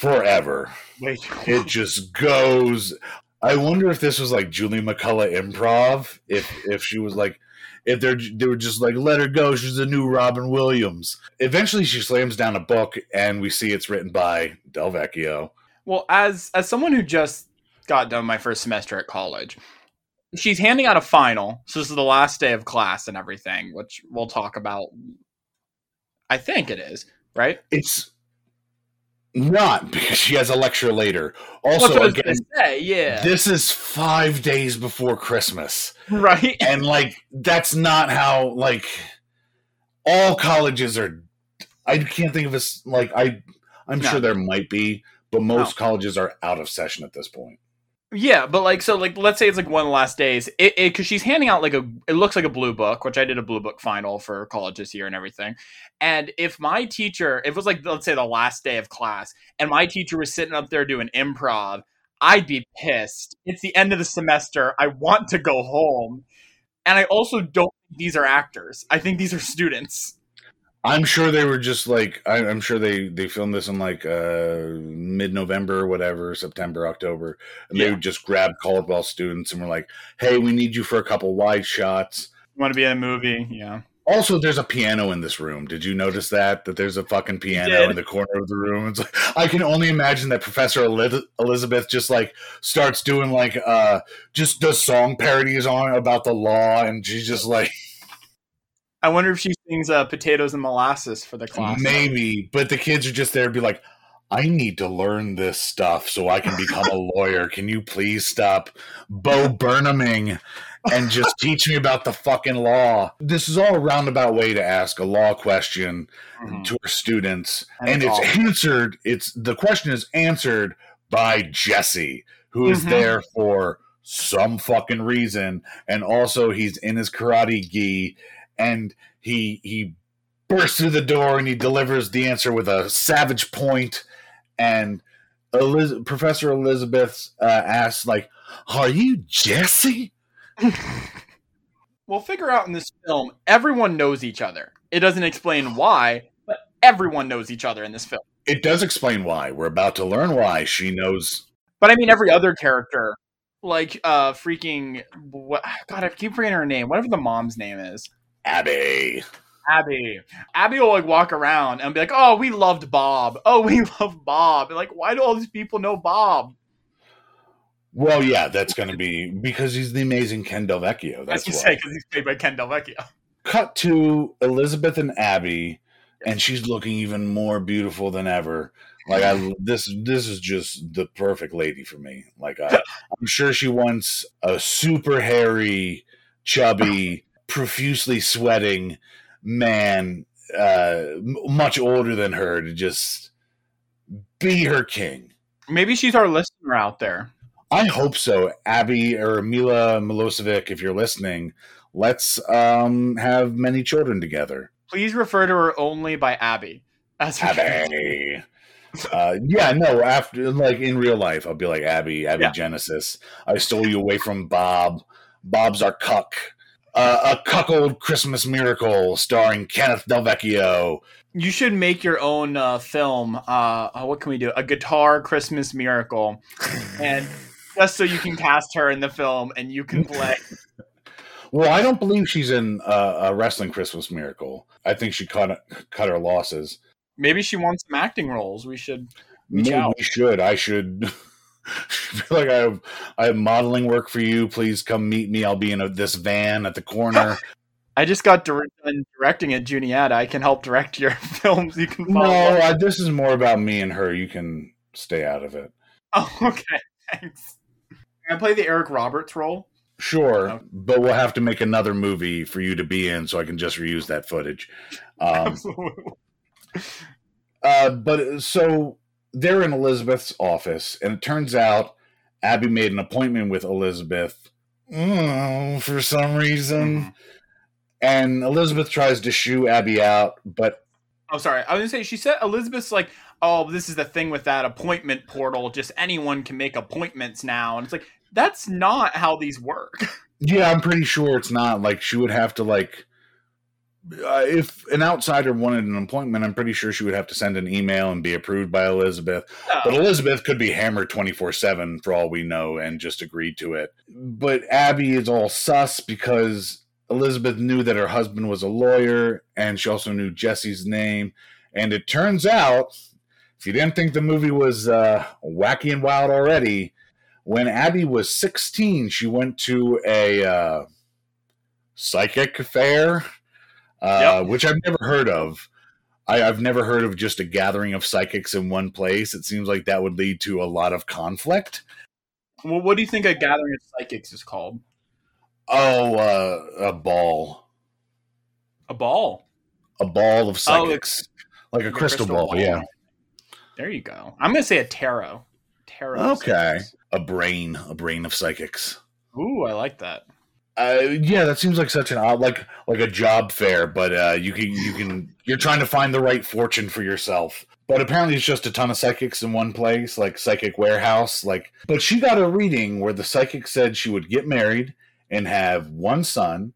forever. Wait. It just goes. I wonder if this was like Julie McCullough improv. If if she was like. If they're they were just like let her go, she's the new Robin Williams. Eventually, she slams down a book, and we see it's written by Del Vecchio. Well, as as someone who just got done my first semester at college, she's handing out a final. So this is the last day of class and everything, which we'll talk about. I think it is right. It's not because she has a lecture later. Also, again, say. Yeah. this is five days before Christmas, right. and like that's not how like all colleges are. I can't think of this like I. I'm No. sure there might be, but most colleges are out of session at this point. Yeah, but like so like let's say it's like one last days. It because she's handing out like a it looks like a blue book, which I did a blue book final for college this year and everything. And if my teacher, if it was like let's say the last day of class, and my teacher was sitting up there doing improv, I'd be pissed. It's the end of the semester. I want to go home. And I also don't think these are actors. I think these are students. I'm sure they were just like I, I'm sure they they filmed this in like uh mid November, whatever, September, October, and they Yeah. would just grab Caldwell students and were like, "Hey, we need you for a couple wide shots." want to be in a movie? Yeah. Also, there's a piano in this room. Did you notice that? That there's a fucking piano in the corner of the room. It's like I can only imagine that Professor Elizabeth just like starts doing like uh just does song parodies on about the law, and she's just like I wonder if she sings uh, "Potatoes and Molasses" for the class. maybe, but the kids are just there to be like. I need to learn this stuff so I can become a lawyer. Can you please stop Bo Burnhaming? and just teach me about the fucking law. This is all a roundabout way to ask a law question Mhm. to our students, And and, it's answered. It's the question is answered by Jesse, who is Mhm. there for some fucking reason, and also he's in his karate gi, and he he bursts through the door and he delivers the answer with a savage point, and Eliz- Professor Elizabeth uh, asks, like, "Are you Jesse?" We'll figure out in this film, everyone knows each other. It doesn't explain why, but everyone knows each other in this film. It does explain why. We're about to learn why she knows. But I mean, every other character, like uh, freaking what? God, I keep forgetting her name. Whatever the mom's name is, Abby. Abby. Abby will like walk around and be like, "Oh, we loved Bob. Oh, we love Bob." And like, why do all these people know Bob? Well, yeah, that's going to be because he's the amazing Ken Del Vecchio. That's That's you say because he's played by Ken Del Vecchio. Cut to Elizabeth and Abby, and she's looking even more beautiful than ever. Like I, this, this is just the perfect lady for me. Like I, I'm sure she wants a super hairy, chubby, profusely sweating man, uh, much older than her, to just be her king. Maybe she's our listener out there. I hope so. Abby or Mila Milosevic, if you're listening, let's um, have many children together. Please refer to her only by Abby. As Abby. Uh, yeah, no, after like in real life, I'll be like Abby, Abby Yeah. Genesis. I stole you away from Bob. Bob's our cuck. Uh, a cuckold Christmas miracle starring Kenneth Del Vecchio. You should make your own uh, film. Uh, uh, what can we do? A guitar Christmas miracle, and just so you can cast her in the film and you can play. Well, I don't believe she's in uh, a wrestling Christmas miracle. I think she cut cut her losses. Maybe she wants some acting roles. We should. Maybe we should. I should. feel like I have I have modeling work for you. Please come meet me. I'll be in a, this van at the corner. I just got done directing at Juniata. I can help direct your films. You can no, follow. I, this is more about me and her. You can stay out of it. Oh, okay. Thanks. Can I play the Eric Roberts role? Sure, Okay. but we'll have to make another movie for you to be in, so I can just reuse that footage. Um, Absolutely. Uh, but so they're in Elizabeth's office, and it turns out Abby made an appointment with Elizabeth mm, for some reason. Mhm. And Elizabeth tries to shoo Abby out, but Oh, sorry. I was gonna say she said Elizabeth's like, oh, this is the thing with that appointment portal. Just anyone can make appointments now, and it's like that's not how these work. yeah, I'm pretty sure it's not like she would have to like. Uh, if an outsider wanted an appointment, I'm pretty sure she would have to send an email and be approved by Elizabeth. But Elizabeth could be hammered 24 7 for all we know and just agreed to it. But Abby is all sus because Elizabeth knew that her husband was a lawyer and she also knew Jesse's name. And it turns out, if you didn't think the movie was uh, wacky and wild already, when Abby was 16, she went to a uh, psychic fair, uh, Yep. which I've never heard of. I, I've never heard of just a gathering of psychics in one place. It seems like that would lead to a lot of conflict. well, what do you think a gathering of psychics is called? Oh, uh, a ball, A ball. a ball of Oh, psychics, like a crystal, ball. Yeah. There you go. I'm gonna say a tarot. Tarot. Okay. A brain, a brain of psychics. Ooh, I like that. Uh, yeah, that seems like such an odd, like like a job fair, but uh, you can you can you're trying to find the right fortune for yourself. But apparently, it's just a ton of psychics in one place, like psychic warehouse. Like, but she got a reading where the psychic said she would get married and have one son,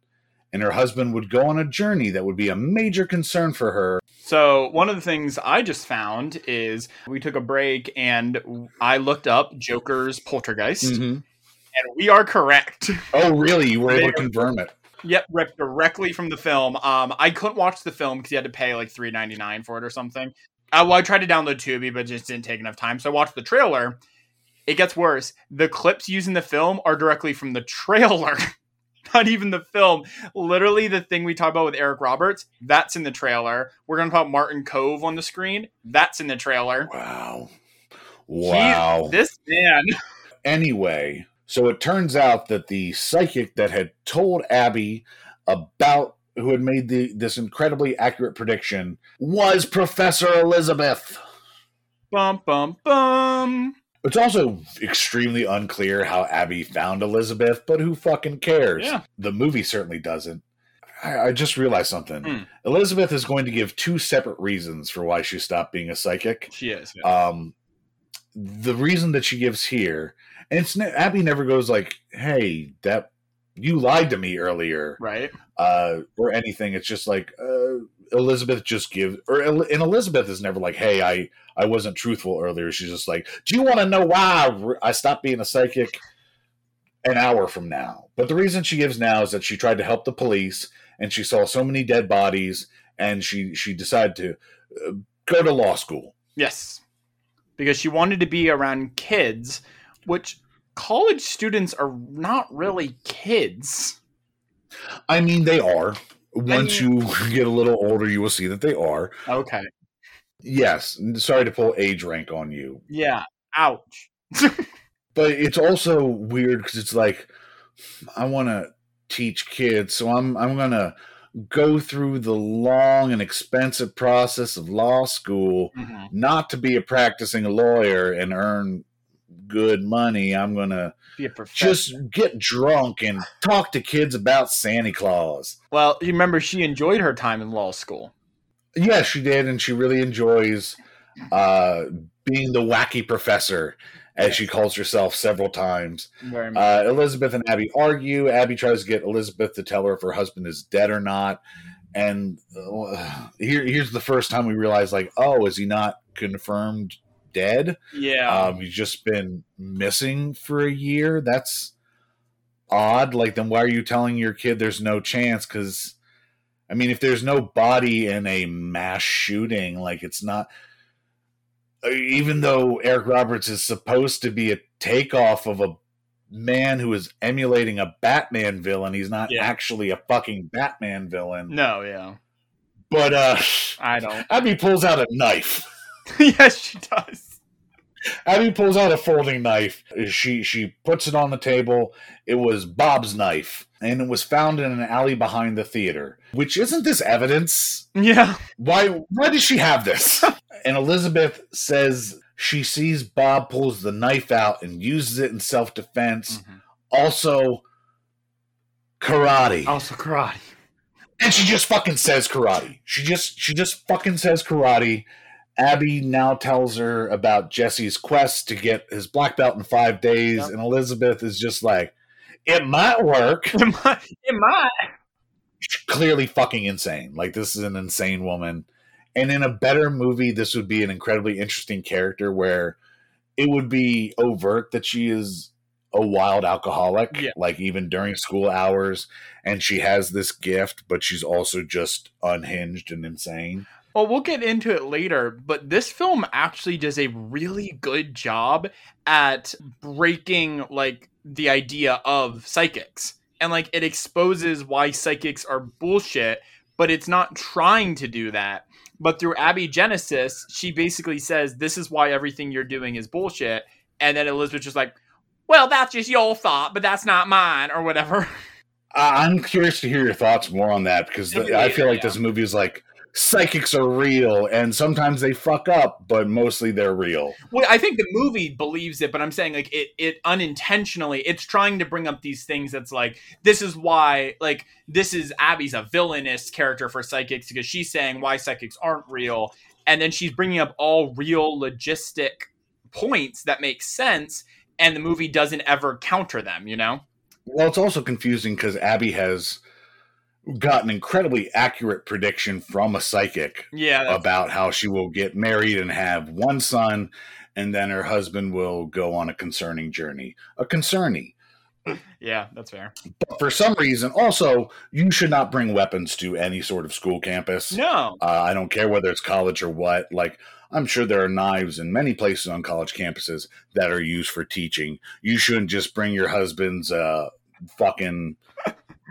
and her husband would go on a journey that would be a major concern for her. So one of the things I just found is we took a break and I looked up Joker's Poltergeist, and we are correct. Oh, really? You were able to confirm it? Yep, ripped directly from the film. Um, I couldn't watch the film because you had to pay like three ninety nine for it or something. Uh, well, I tried to download Tubi, but it just didn't take enough time. So I watched the trailer. It gets worse. The clips used in the film are directly from the trailer, not even the film. Literally, the thing we talked about with Eric Roberts, that's in the trailer. We're gonna put Martin Kove on the screen. That's in the trailer. Wow, wow. this man. anyway, So it turns out that the psychic that had told Abby about who had made the this incredibly accurate prediction was Professor Elizabeth. Bum bum bum. It's also extremely unclear how Abby found Elizabeth, but who fucking cares? Yeah. The movie certainly doesn't. I, I just realized something. Hmm. Elizabeth is going to give two separate reasons for why she stopped being a psychic. She is. yeah. Um, the reason that she gives here, and it's Abby never goes like, "Hey, that you lied to me earlier," right. uh, or anything. It's just like uh, Elizabeth just gives, or and Elizabeth is never like, "Hey, I I wasn't truthful earlier." She's just like, "Do you want to know why I, I stopped being a psychic?" An hour from now, but the reason she gives now is that she tried to help the police, and she saw so many dead bodies, and she she decided to uh, go to law school. Yes. Because she wanted to be around kids, which college students are not really kids. I mean, they are. Once mean- you get a little older, you will see that they are. Okay. Yes. Sorry to pull age rank on you, Yeah. Ouch. but it's also weird because it's like I want to teach kids, so I'm I'm gonna go through the long and expensive process of law school, Mhm. not to be a practicing lawyer and earn good money. I'm gonna Be a professor. just get drunk and talk to kids about Santa Claus. well, you remember she enjoyed her time in law school. Yeah, she did, and she really enjoys uh, being the wacky professor, as she calls herself several times. Uh, Elizabeth and Abby argue. Abby tries to get Elizabeth to tell her if her husband is dead or not. And uh, here, here's the first time we realize, like, oh, is he not confirmed dead? yeah. Um, he's just been missing for a year. That's odd. Like, then why are you telling your kid there's no chance? Because, I mean, if there's no body in a mass shooting, like, it's not. uh, Even though Eric Roberts is supposed to be a takeoff of a man who is emulating a Batman villain, he's not Yeah. actually a fucking Batman villain. no, yeah. But uh, I don't. Abby pulls out a knife. yes, she does. Abby pulls out a folding knife. She she puts it on the table. It was Bob's knife, and it was found in an alley behind the theater. Which isn't this evidence? Yeah. Why why does she have this? and Elizabeth says she sees Bob pulls the knife out and uses it in self defense. Mm-hmm. Also, karate. Also karate. And she just fucking says karate. She just she just fucking says karate. Abby now tells her about Jesse's quest to get his black belt in five days, Yep. and Elizabeth is just like, "It might work." It might. It might. Clearly fucking insane. Like this is an insane woman. And in a better movie, this would be an incredibly interesting character where it would be overt that she is a wild alcoholic, Yeah. like even during school hours, and she has this gift, but she's also just unhinged and insane. Well, we'll get into it later, but this film actually does a really good job at breaking like the idea of psychics. And like it exposes why psychics are bullshit, but it's not trying to do that. But through Abby Genesis, she basically says this is why everything you're doing is bullshit. And then Elizabeth's just like, well, that's just your thought, but that's not mine, or whatever. I'm curious to hear your thoughts more on that because Maybe I feel like this movie is like psychics are real, and sometimes they fuck up, but mostly they're real. Well, I think the movie believes it, but I'm saying like it it unintentionally it's trying to bring up these things that's like this is why like this is Abby's a villainous character for psychics because she's saying why psychics aren't real and then she's bringing up all real logistic points that make sense and the movie doesn't ever counter them, you know? Well, it's also confusing because Abby has got an incredibly accurate prediction from a psychic Yeah. about how she will get married and have one son, and then her husband will go on a concerning journey. A concerny. yeah, that's fair. But for some reason, also, you should not bring weapons to any sort of school campus. No. Uh, I don't care whether it's college or what. Like, I'm sure there are knives in many places on college campuses that are used for teaching. You shouldn't just bring your husband's uh, fucking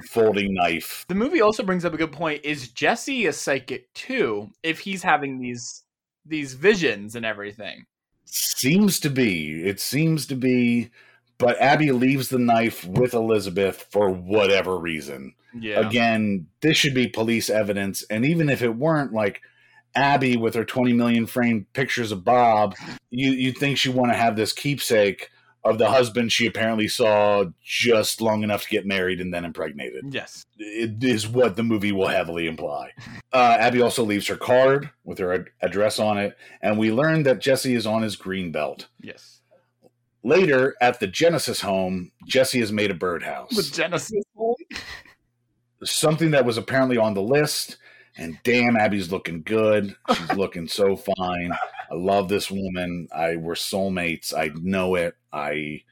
folding knife. The movie also brings up a good point. Is Jesse a psychic too if he's having these these visions and everything? Seems to be. It seems to be. but Abby leaves the knife with Elizabeth for whatever reason. Yeah. Again, this should be police evidence, and even if it weren't, like Abby with her 20 million framed pictures of Bob, you you think she want to have this keepsake of the husband she apparently saw just long enough to get married and then impregnated. Yes. It is what the movie will heavily imply. Uh, Abby also leaves her card with her ad- address on it, and we learn that Jesse is on his green belt. Yes. Later, at the Genesis home, Jesse has made a birdhouse. The Genesis home. something that was apparently on the list. And damn, Abby's looking good. She's looking so fine. I love this woman. I we're soulmates. I know it. I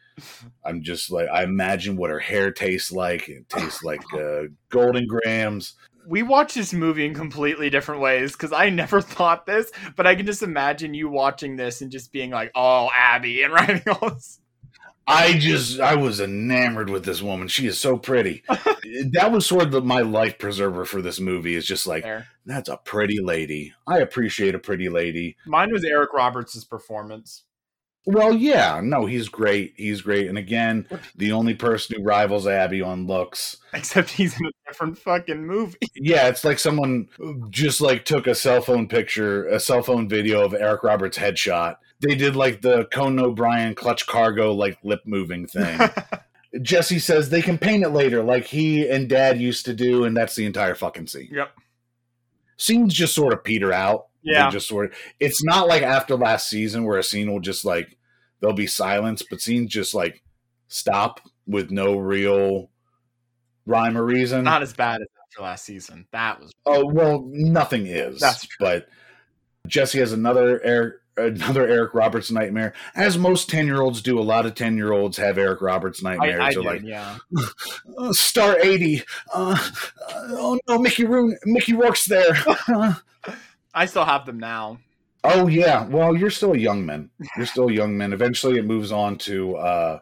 I'm just like I imagine what her hair tastes like. It tastes like uh, Golden Grahams. we watch this movie in completely different ways because I never thought this, but I can just imagine you watching this and just being like, "Oh, Abby," and writing all this. I just I was enamored with this woman. She is so pretty. that was sort of the, my life preserver for this movie. Is just like There. that's a pretty lady. I appreciate a pretty lady. Mine was Eric Roberts' performance. Well, yeah, no, he's great. He's great. And again, the only person who rivals Abby on looks. Except he's in a different fucking movie. Yeah, it's like someone just like took a cell phone picture, a cell phone video of Eric Roberts' headshot. They did like the Conan O'Brien clutch cargo like lip moving thing. Jesse says they can paint it later, like he and Dad used to do, and that's the entire fucking scene. Yep. Scenes just sort of peter out. They Yeah. just sort of. It's not like after last season where a scene will just like there'll be silence, but scenes just like stop with no real rhyme or reason. Not as bad as after last season. That was oh well, nothing is. That's true. But Jesse has another Eric, another Eric Roberts nightmare, as most ten year olds do. A lot of ten year olds have Eric Roberts nightmares. I They're did, like yeah. uh, star eighty. Uh, uh, oh no, Mickey Roon, Mickey Rourke's there. I still have them now. Oh yeah. Well, you're still a young man. You're still a young man. Eventually, it moves on to uh,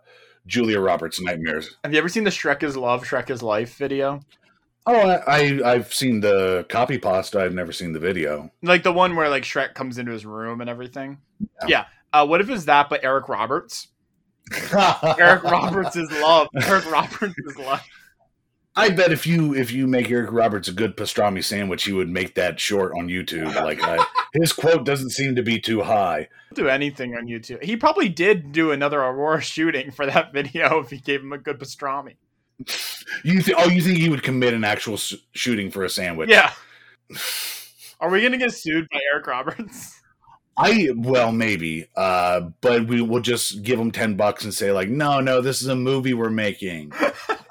Julia Roberts' nightmares. Have you ever seen the Shrek is Love, Shrek is Life video? Oh, I, I I've seen the copy pasta. I've never seen the video. Like the one where like Shrek comes into his room and everything. Yeah. Yeah. Uh, what if it's that, but Eric Roberts? Eric Roberts is love. Eric Roberts is love. I bet if you if you make Eric Roberts a good pastrami sandwich, he would make that short on YouTube. Like I, his quote doesn't seem to be too high. Do anything on YouTube. He probably did do another Aurora shooting for that video if he gave him a good pastrami. You th- oh, you think he would commit an actual s- shooting for a sandwich? Yeah. Are we gonna get sued by Eric Roberts? I well maybe, uh, but we will just give him ten bucks and say like, no, no, this is a movie we're making.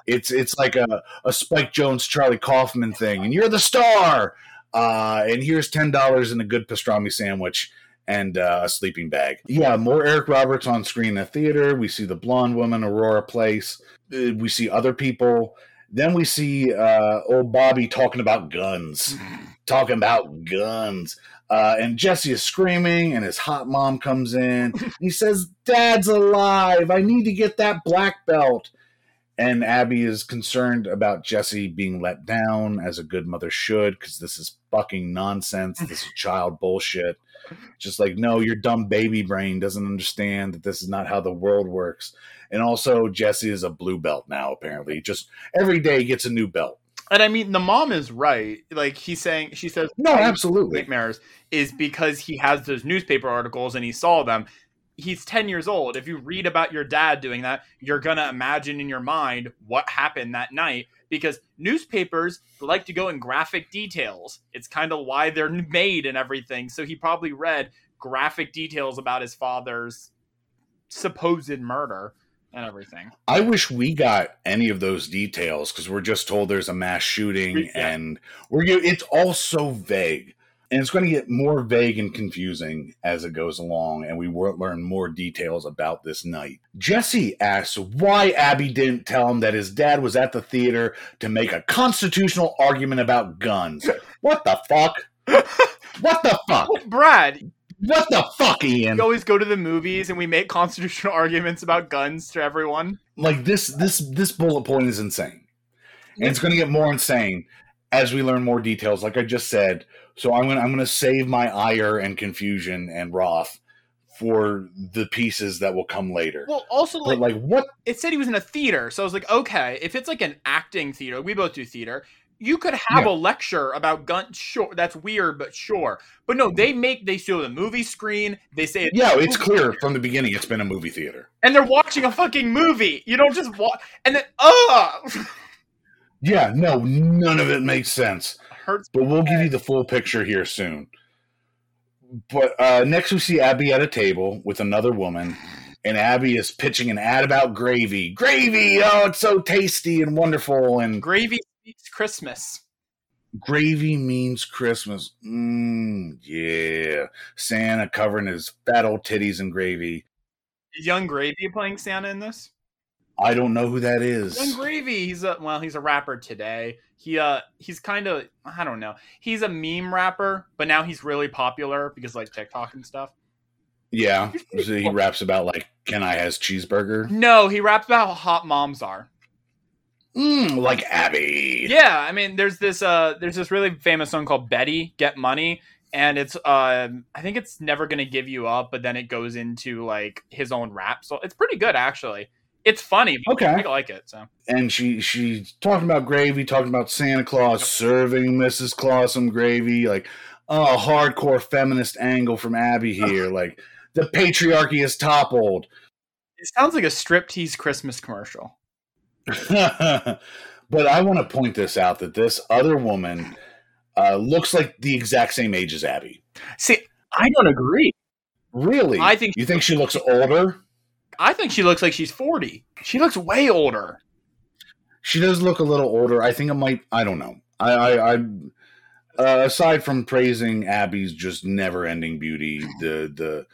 it's it's like a, a Spike Jonze Charlie Kaufman thing, and you're the star. Uh, and here's ten dollars and a good pastrami sandwich and uh, a sleeping bag. Yeah, more Eric Roberts on screen in the theater. We see the blonde woman Aurora Place. Uh, we see other people. Then we see uh, old Bobby talking about guns, talking about guns. Uh, and Jesse is screaming, and his hot mom comes in. he says, Dad's alive. I need to get that black belt. And Abby is concerned about Jesse being let down, as a good mother should, because this is fucking nonsense. This is child bullshit. Just like, no, your dumb baby brain doesn't understand that this is not how the world works. And also, Jesse is a blue belt now, apparently. Just every day gets a new belt. And I mean, the mom is right. Like he's saying, she says, No, absolutely. nightmares is because he has those newspaper articles and he saw them. He's 10 years old. If you read about your dad doing that, you're going to imagine in your mind what happened that night because newspapers like to go in graphic details. It's kind of why they're made and everything. So he probably read graphic details about his father's supposed murder and everything. I wish we got any of those details because we're just told there's a mass shooting Yeah. and we're it's all so vague. And it's going to get more vague and confusing as it goes along, and we will learn more details about this night. Jesse asks why Abby didn't tell him that his dad was at the theater to make a constitutional argument about guns. What the fuck? What the fuck? Well, Brad, What the fuck, Ian? we always go to the movies and we make constitutional arguments about guns to everyone. like this this this bullet point is insane and it's going to get more insane as we learn more details like i just said so i'm to i'm to save my ire and confusion and wrath for the pieces that will come later. Well, also like, like what it said he was in a theater, so I was like, okay, if it's like an acting theater, we both do theater. You could have Yeah. a lecture about gun. Sure, that's weird, but sure. But no, they make they show the movie screen. They say it's Yeah, it's clear theater, from the beginning it's been a movie theater. and they're watching a fucking movie. You don't just watch and then ugh Yeah, no, none of it makes sense. Hurts. But we'll give you the full picture here soon. But uh, next we see Abby at a table with another woman, and Abby is pitching an ad about gravy. Gravy! Oh, it's so tasty and wonderful, and Gravy speaks Christmas. gravy means Christmas. Mmm, yeah. Santa covering his fat old titties in gravy. Is Yung Gravy playing Santa in this? I don't know who that is. Yung Gravy, he's a well, he's a rapper today. He uh he's kind of I don't know. He's a meme rapper, but now he's really popular because like TikTok and stuff. Yeah, so he raps about like, "Can I has cheeseburger?" No, he raps about how hot moms are. Mm, like Abby. Yeah, I mean, there's this uh, there's this really famous song called "Betty Get Money," and it's uh, I think it's never gonna give you up, but then it goes into like his own rap, so it's pretty good actually. It's funny. But Okay. I like it. So and she she's talking about gravy, talking about Santa Claus serving Mrs. Claus some gravy, like oh, hardcore feminist angle from Abby here, like the patriarchy is toppled. it sounds like a striptease Christmas commercial. but I want to point this out that this other woman uh, looks like the exact same age as Abby. See, I don't agree. Really? I think- you think she looks older. I think she looks like she's forty. She looks way older. She does look a little older. I think it might. I don't know. I, I, I uh, aside from praising Abby's just never-ending beauty, the the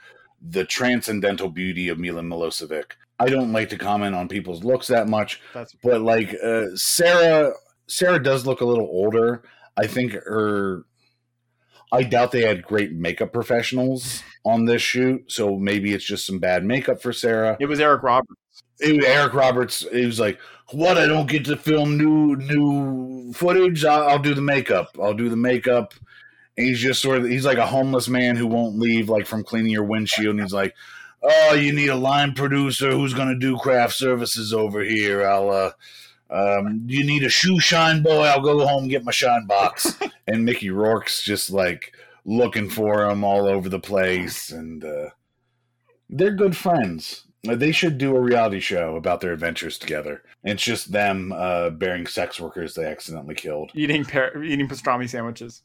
the transcendental beauty of Milan Milosevic, I don't like to comment on people's looks that much. That's But like uh, Sarah, Sarah does look a little older. I think her. I doubt they had great makeup professionals on this shoot, so maybe it's just some bad makeup for Sarah it was Eric Roberts. it was Eric Roberts. He was like, "What? I don't get to film new new footage. I'll, I'll do the makeup. I'll do the makeup." And he's just sort of he's like a homeless man who won't leave like from cleaning your windshield. And he's like, "Oh, you need a line producer who's going to do craft services over here. I'll uh." Um, you need a shoe shine boy? I'll go home and get my shine box. and Mickey Rourke's just like looking for him all over the place, and uh, they're good friends. Uh, They should do a reality show about their adventures together. It's just them uh, bearing sex workers they accidentally killed. Eating par- eating pastrami sandwiches.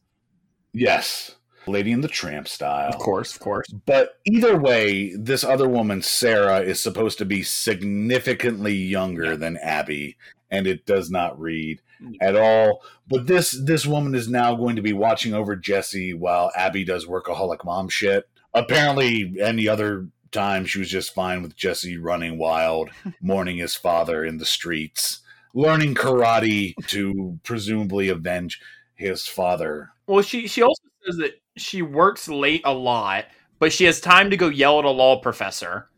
Yes, Lady in the Tramp style. Of course, of course. But either way, this other woman, Sarah, is supposed to be significantly younger than Abby, and it does not read. At all. But this this woman is now going to be watching over Jesse while Abby does workaholic mom shit. Apparently, any other time she was just fine with Jesse running wild, mourning his father in the streets, learning karate to presumably avenge his father. Well, she she also says that she works late a lot, but she has time to go yell at a law professor.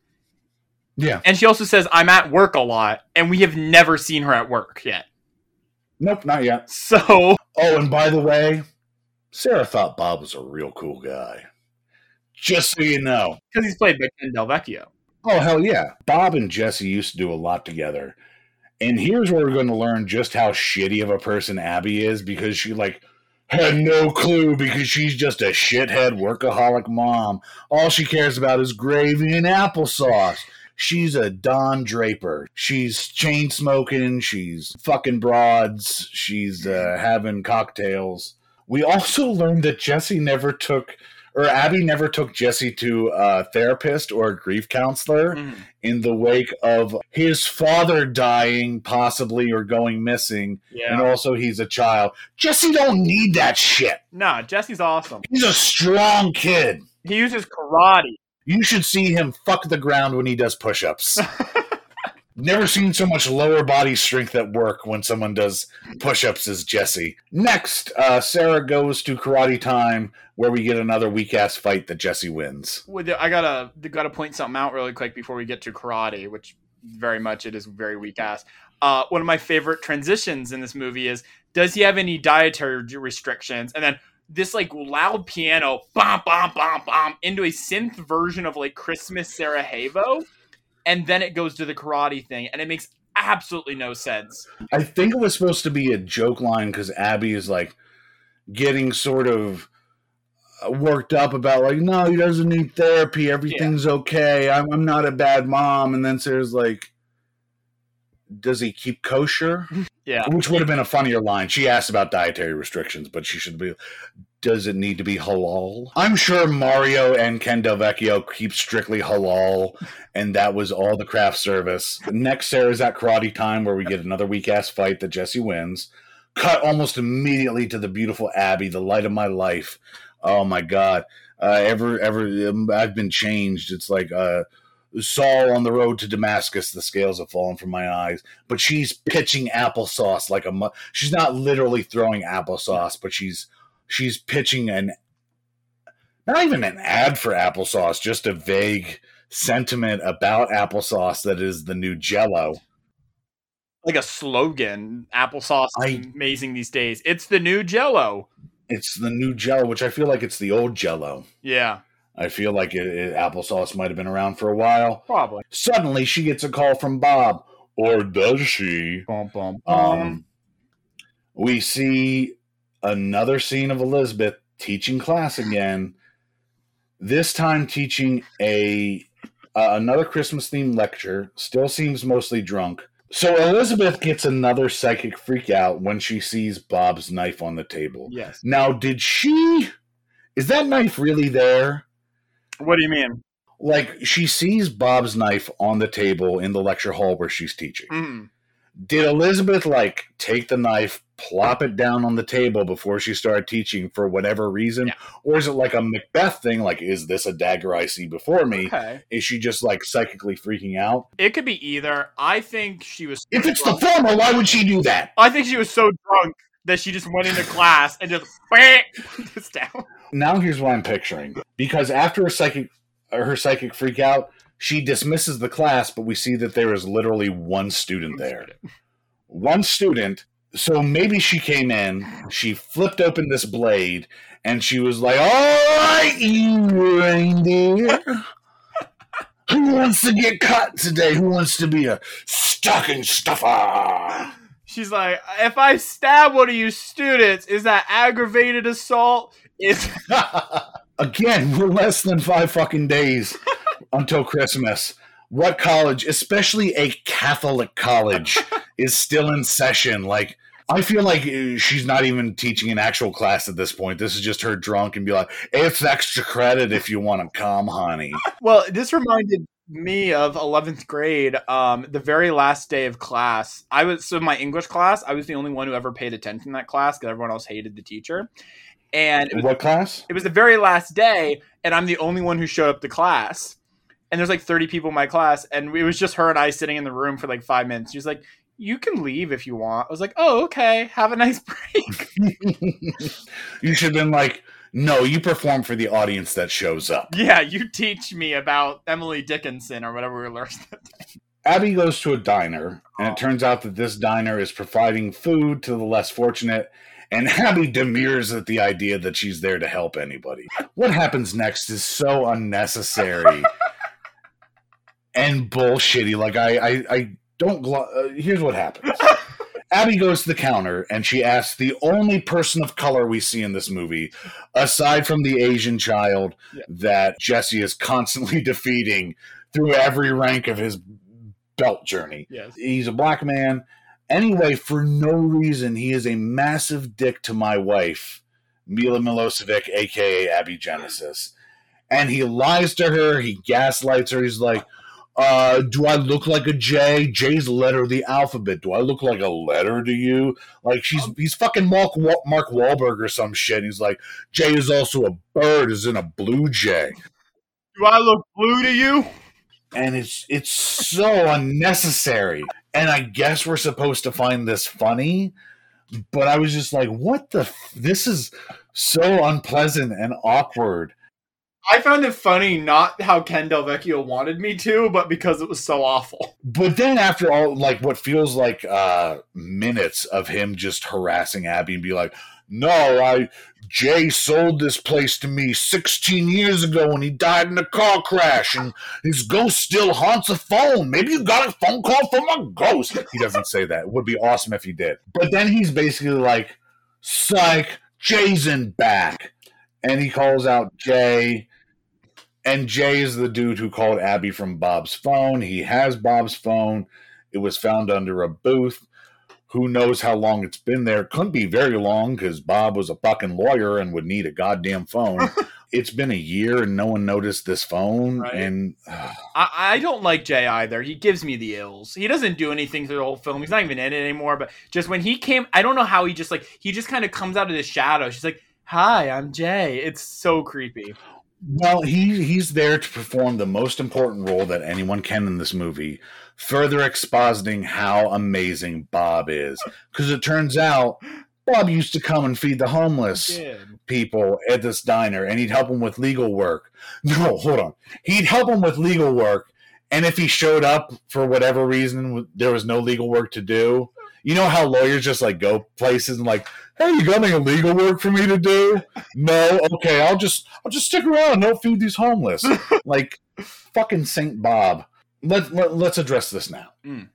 Yeah. And she also says I'm at work a lot, and we have never seen her at work yet. Nope, not yet. So Oh, and by the way, Sarah thought Bob was a real cool guy. Just so you know. because he's played by Ken Del Vecchio. Oh, hell yeah. Bob and Jesse used to do a lot together. And here's where we're going to learn just how shitty of a person Abby is because she, like, had no clue because she's just a shithead workaholic mom. All she cares about is gravy and applesauce. She's a Don Draper. She's chain smoking. She's fucking broads. She's uh, having cocktails. We also learned that Jesse never took, or Abby never took Jesse to a therapist or a grief counselor Mm. in the wake of his father dying, possibly, or going missing. Yeah. And also, he's a child. Jesse don't need that shit. Nah, Jesse's awesome. He's a strong kid. He uses karate. You should see him fuck the ground when he does push ups. Never seen so much lower body strength at work when someone does push ups as Jesse. Next, uh, Sarah goes to karate time where we get another weak ass fight that Jesse wins. I gotta gotta point something out really quick before we get to karate, which very much it is very weak ass. Uh, one of my favorite transitions in this movie is: Does he have any dietary restrictions? And then this like loud piano, bom bom bom bom, into a synth version of like Christmas Sarajevo, and then it goes to the karate thing, and it makes absolutely no sense. I think it was supposed to be a joke line because Abby is like getting sort of uh, worked up about like, no, he doesn't need therapy. Everything's okay. I'm, I'm not a bad mom. And then Sarah's like, does he keep kosher? Yeah. Which would have been a funnier line. She asked about dietary restrictions, but she should be. Does it need to be halal? I'm sure Mario and Ken Del Vecchio keep strictly halal, and that was all the craft service. Next, Sarah's at karate time, where we get another weak ass fight that Jesse wins. Cut almost immediately to the beautiful Abby, the light of my life. Oh my god! Uh, ever, ever, um, I've been changed. It's like uh, Saul on the road to Damascus. The scales have fallen from my eyes. But she's pitching applesauce like a. Mu- she's not literally throwing applesauce, but she's she's pitching an not even an ad for applesauce, just a vague sentiment about applesauce that is the new Jello. Like a slogan, applesauce is I- amazing these days. It's the new Jello. It's the new Jello, which I feel like it's the old Jello. Yeah, I feel like it, it, applesauce might have been around for a while. probably. Suddenly, she gets a call from Bob, or does she? Bum, bum, Um, we see another scene of Elizabeth teaching class again. This time, teaching a uh, another Christmas themed lecture. Still seems mostly drunk. So Elizabeth gets another psychic freak out when she sees Bob's knife on the table. yes. Now, did she? Is that knife really there? What do you mean? Like she sees Bob's knife on the table in the lecture hall where she's teaching. Mm. Did Elizabeth like take the knife, plop it down on the table before she started teaching for whatever reason? Yeah. Or is it like a Macbeth thing? Like, is this a dagger I see before me? Okay. Is she just like psychically freaking out? It could be either. I think she was. If it's the former, why would she do that? I think she was so drunk that she just went into class and just bang, this down. Now here's what I'm picturing. Because after her psychic uh, her psychic freak out, she dismisses the class, but we see that there is literally one student there. One student. So maybe she came in, she flipped open this blade, and she was like, All right, you reindeer. Who wants to get cut today? Who wants to be a stocking stuffer? She's like, if I stab one of you students, is that aggravated assault? Is Again, we're less than five fucking days until Christmas. What college, especially a Catholic college, is still in session? Like, I feel like uh, she's not even teaching an actual class at this point. This is just her drunk and be like, it's extra credit if you want to come, honey. well, this reminded me of 11th grade. Um, the very last day of class, I was so my English class. I was the only one who ever paid attention in that class because everyone else hated the teacher. And it was What class? it was the very last day, and I'm the only one who showed up to class. And there's like 30 people in my class, and it was just her and I sitting in the room for like five minutes. She was like, "You can leave if you want." I was like, "Oh, okay. Have a nice break." you should have been like, no, you perform for the audience that shows up. yeah, you teach me about Emily Dickinson or whatever we learned. that day. Abby goes to a diner, and it turns out that this diner is providing food to the less fortunate. And Abby demurs at the idea that she's there to help anybody. What happens next is so unnecessary and bullshitty. Like I, I, I don't. Glo- uh, here's what happens. Abby goes to the counter and she asks the only person of color we see in this movie, aside from the Asian child Yeah. that Jesse is constantly defeating through every rank of his belt journey. Yes. He's a black man. Anyway, for no reason, he is a massive dick to my wife, Mila Milosevic, aka Abby Genesis. And he lies to her, he gaslights her. He's like, uh, do I look like a J? J's letter of the alphabet. Do I look like a letter to you? Like she's he's fucking Mark Mark Wahlberg or some shit. He's like, J is also a bird, is in a blue jay Do I look blue to you? and it's it's so unnecessary. And I guess we're supposed to find this funny, but I was just like, what the? F- this is so unpleasant and awkward. I found it funny, not how Ken Del Vecchio wanted me to, but because it was so awful. But then after all, like what feels like uh minutes of him just harassing Abby and be like, no, I Jay sold this place to me 16 years ago when he died in a car crash, and his ghost still haunts a phone. Maybe you got a phone call from a ghost. He doesn't say that. It would be awesome if he did. But then he's basically like, psych, Jason back. And he calls out Jay. And Jay is the dude who called Abby from Bob's phone. He has Bob's phone. It was found under a booth. Who knows how long it's been there? Couldn't be very long because Bob was a fucking lawyer and would need a goddamn phone. it's been a year and no one noticed this phone. Right. And I, I don't like Jay either. He gives me the ills. He doesn't do anything through the whole film. He's not even in it anymore. But just when he came, I don't know how he just like he just kind of comes out of the shadow. She's like, "Hi, I'm Jay." It's so creepy. Well, he he's there to perform the most important role that anyone can in this movie, further expositing how amazing Bob is. Because it turns out Bob used to come and feed the homeless people at this diner, and he'd help them with legal work. No, hold on, he'd help them with legal work, and if he showed up for whatever reason, there was no legal work to do. You know how lawyers just like go places and like, hey, you got any legal work for me to do? No, okay, I'll just I'll just stick around and help feed these homeless. like fucking Saint Bob. Let, let let's address this now. Mm.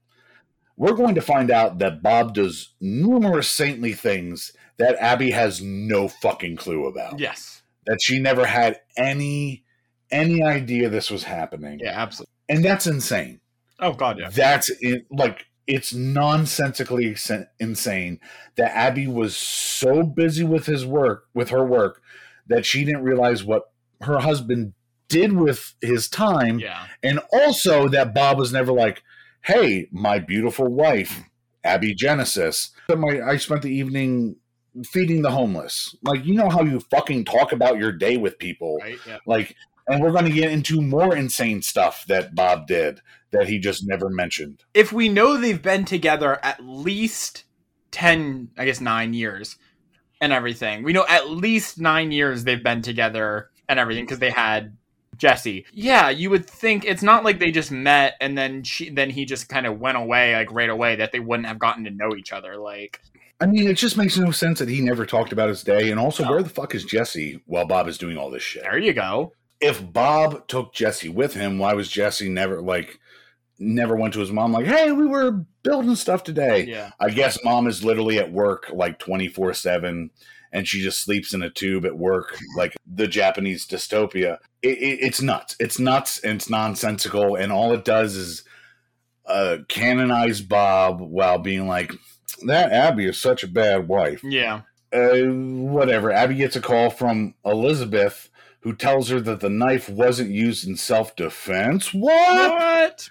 We're going to find out that Bob does numerous saintly things that Abby has no fucking clue about. Yes. That she never had any any idea this was happening. Yeah. Absolutely. And that's insane. Oh God. Yeah. That's it, like it's nonsensically insane that Abby was so busy with his work, with her work, that she didn't realize what her husband did with his time, Yeah. and also that Bob was never like, "Hey, my beautiful wife, Abby Genesis, my, I spent the evening feeding the homeless." Like, you know how you fucking talk about your day with people, Right. Yeah. like and we're going to get into more insane stuff that Bob did that he just never mentioned. If we know they've been together at least ten, I guess nine years, and everything, we know at least nine years they've been together and everything because they had Jesse. Yeah, you would think it's not like they just met and then she then he just kind of went away like right away that they wouldn't have gotten to know each other. Like I mean, it just makes no sense that he never talked about his day. And also, No. where the fuck is Jesse while Bob is doing all this shit? there you go. If Bob took Jesse with him, why was Jesse never like never went to his mom like, "Hey, we were building stuff today." Yeah. I guess mom is literally at work like 24 7 and she just sleeps in a tube at work like the Japanese dystopia. It, it, it's nuts. It's nuts and it's nonsensical. And all it does is uh, canonize Bob while being like, that Abby is such a bad wife. Yeah. Uh, whatever. Abby gets a call from Elizabeth who tells her that the knife wasn't used in self defense. What? What?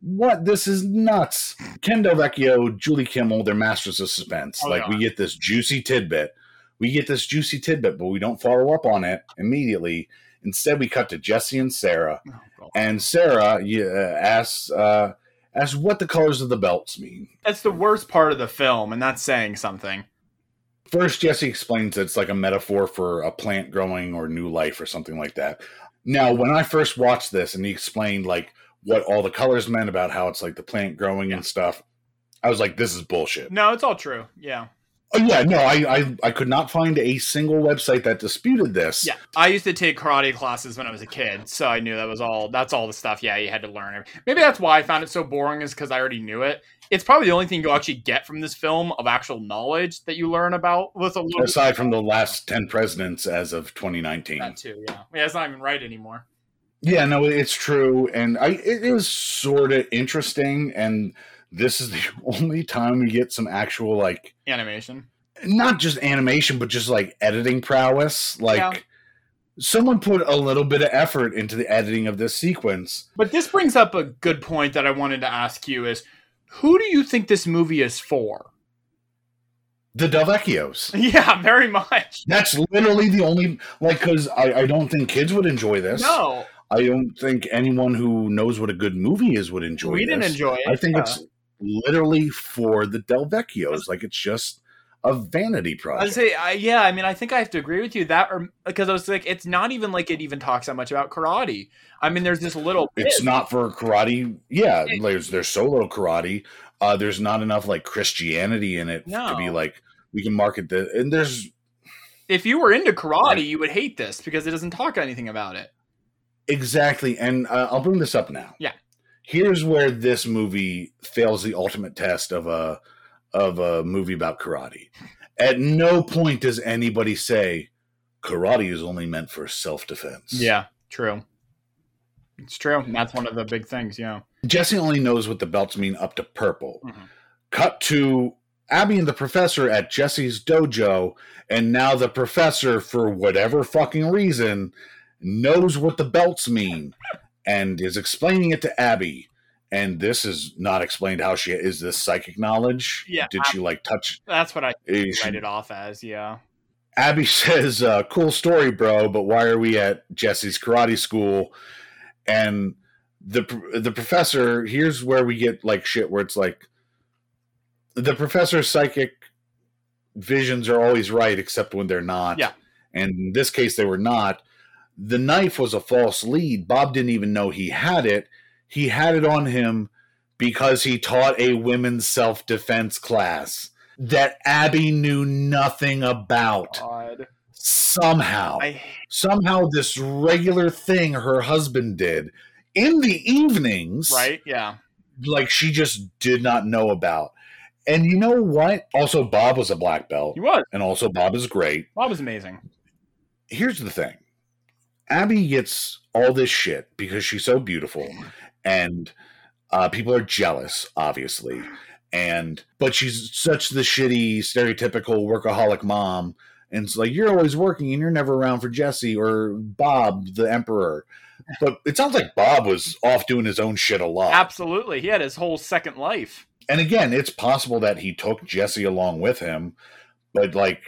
what? This is nuts. Ken del vecchio julie kimmel they're masters of suspense. Oh, like they we get this juicy tidbit. We get this juicy tidbit but we don't follow up on it immediately. Instead we cut to jesse and sarah. Oh, and sarah yeah, asks uh asks what the colors of the belts mean. That's the worst part of the film, and that's saying something. First, Jesse explains that it's like a metaphor for a plant growing or new life or something like that. Now, when I first watched this and he explained like what all the colors meant about how it's like the plant growing and stuff, I was like, this is bullshit. No, it's all true. Yeah. Oh, yeah, no, I, I I could not find a single website that disputed this. Yeah. I used to take karate classes when I was a kid, so I knew that was all that's all the stuff, yeah, you had to learn. Maybe that's why I found it so boring, is because I already knew it. It's probably the only thing you'll actually get from this film of actual knowledge that you learn about with a little Aside from the last 10 presidents as of 2019. that too, yeah. Yeah, it's not even right anymore. Yeah, no, it's true, and I it is sort of interesting, and this is the only time we get some actual like Animation. not just animation, but just like editing prowess. Like Yeah. someone put a little bit of effort into the editing of this sequence. But this brings up a good point that I wanted to ask you is who do you think this movie is for? The Del Vecchios. Yeah, very much. That's literally the only like because I, I don't think kids would enjoy this. No, I don't think anyone who knows what a good movie is would enjoy. we didn't enjoy it. I think yeah. it's literally for the Del Vecchios. Like it's just a vanity I'd project. say, I, yeah. I mean, I think I have to agree with you that, or because I was like, it's not even like it even talks that much about karate. I mean, there's this little. it's bit. not for karate. Yeah, there's there's so little karate. Uh, there's not enough like Christianity in it to be like we can market the and there's If you were into karate, you would hate this because it doesn't talk anything about it. Exactly, and uh, I'll bring this up now. Yeah. Here's where this movie fails the ultimate test of a of a movie about karate. At no point does anybody say karate is only meant for self defense. Yeah, true. It's true. That's one of the big things. Yeah. Jesse only knows what the belts mean up to purple. Mhm. Cut to Abby and the professor at Jesse's dojo, and now the professor, for whatever fucking reason, knows what the belts mean and is explaining it to Abby. And this is not explained how she is this psychic knowledge. Yeah, Did she like touch? That's what I is she- write it off as. Yeah. Abby says, uh, "Cool story, bro, but why are we at Jesse's karate school?" And the the professor here's where we get like shit where it's like the professor's psychic visions are always right except when they're not. Yeah. And in this case, they were not. The knife was a false lead. Bob didn't even know he had it. He had it on him because he taught a women's self defense class that Abby knew nothing about. God. Somehow, I somehow, this regular thing her husband did in the evenings, right. Yeah. like she just did not know about. And you know what? Also, Bob was a black belt, He was. and also Bob is great. Bob was amazing. Here's the thing Abby gets all this shit because she's so beautiful, and uh, people are jealous, obviously. And but she's such the shitty, stereotypical workaholic mom, and it's like you're always working and you're never around for Jesse or Bob, the Emperor. But it sounds like Bob was off doing his own shit a lot. Absolutely. He had his whole second life. and again, it's possible that he took Jesse along with him, but like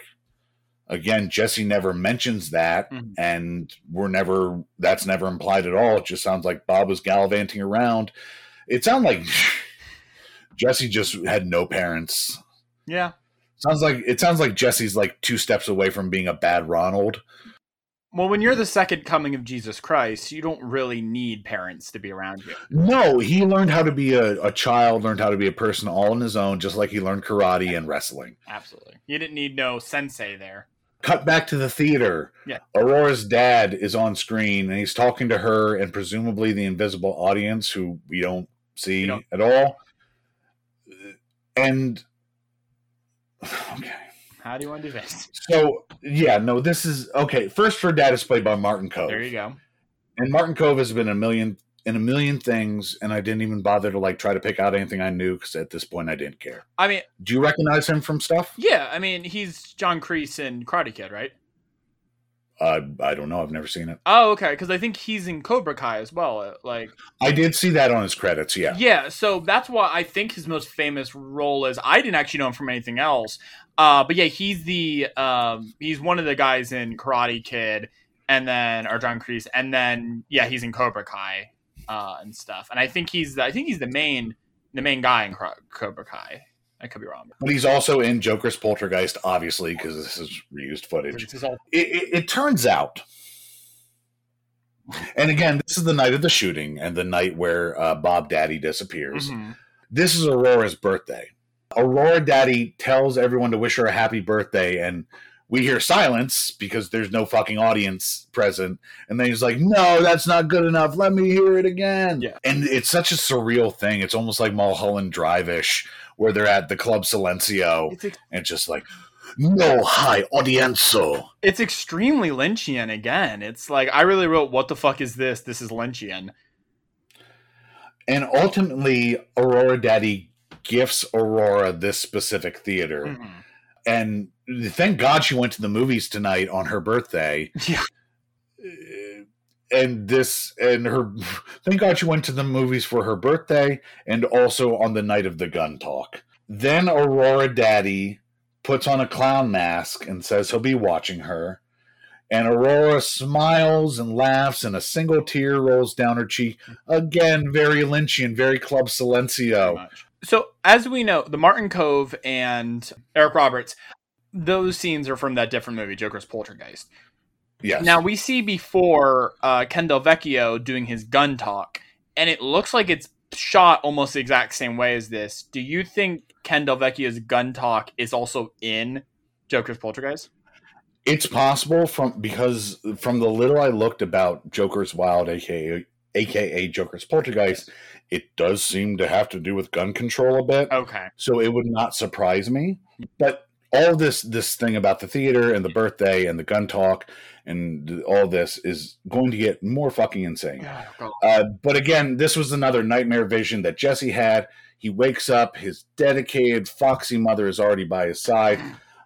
again, Jesse never mentions that, Mhm. and we're never that's never implied at all. It just sounds like Bob was gallivanting around. It sounds like Jesse just had no parents. Yeah. Sounds like it sounds like Jesse's like two steps away from being a bad Ronald. Well, when you're the second coming of Jesus Christ, you don't really need parents to be around you. No, he learned how to be a, a child, learned how to be a person all on his own, just like he learned karate and wrestling. Absolutely. You didn't need no sensei there. Cut back to the theater. Yeah. Aurora's dad is on screen and he's talking to her and presumably the invisible audience who we don't see We don't- at all. And okay. How do you want to do this? So yeah, no, this is okay. First her dad is played by Martin Kove. There you go. And Martin Kove has been a million in a million things, and I didn't even bother to like try to pick out anything I knew because at this point I didn't care. I mean, Do you recognize him from stuff? yeah, I mean, he's John Kreese in Karate Kid, right? Uh, I don't know. I've never seen it. Oh, okay, because I think he's in Cobra Kai as well. uh, Like, I did see that on his credits. Yeah. yeah, so that's why I think his most famous role is. I didn't actually know him from anything else, uh, but yeah, he's the um, he's one of the guys in Karate Kid, and then or John Kreese, and then yeah, he's in Cobra Kai uh, and stuff. And I think he's the, I think he's the main the main guy in Cro- Cobra Kai. I could be wrong. But he's also in Joker's Poltergeist, obviously, because this is reused footage. Is all It, it, it turns out, and again, this is the night of the shooting and the night where uh, Bob Daddy disappears. Mhm. This is Aurora's birthday. Aurora Daddy tells everyone to wish her a happy birthday, and we hear silence because there's no fucking audience present. And then he's like, No, that's not good enough. Let me hear it again. Yeah. And it's such a surreal thing. It's almost like Mulholland Drive ish, where they're at the Club Silencio. It's ex- and just like no high audienzo. it's extremely Lynchian again. It's like I really wrote, "What the fuck is this? This is Lynchian." And ultimately, Aurora Daddy gifts Aurora this specific theater. Mhm. And thank God she went to the movies tonight on her birthday. Yeah. Uh, And this, and her, thank God she went to the movies for her birthday and also on the night of the gun talk. Then Aurora Daddy puts on a clown mask and says he'll be watching her. And Aurora smiles and laughs, and a single tear rolls down her cheek. Again, very Lynchian, very Club Silencio. much. So, as we know, the Martin Kove and Eric Roberts, those scenes are from that different movie, Joker's Poltergeist. Yes. Now we see before uh, Ken Del Vecchio doing his gun talk, and it looks like it's shot almost the exact same way as this. Do you think Ken Del Vecchio's gun talk is also in Joker's Poltergeist? It's possible from because from the little I looked about Joker's Wild, aka aka Joker's Poltergeist, it does seem to have to do with gun control a bit. Okay. So it would not surprise me. But all this this thing about the theater and the birthday and the gun talk and all this is going to get more fucking insane. Uh, but again, this was another nightmare vision that Jesse had. He wakes up, his dedicated, foxy mother is already by his side.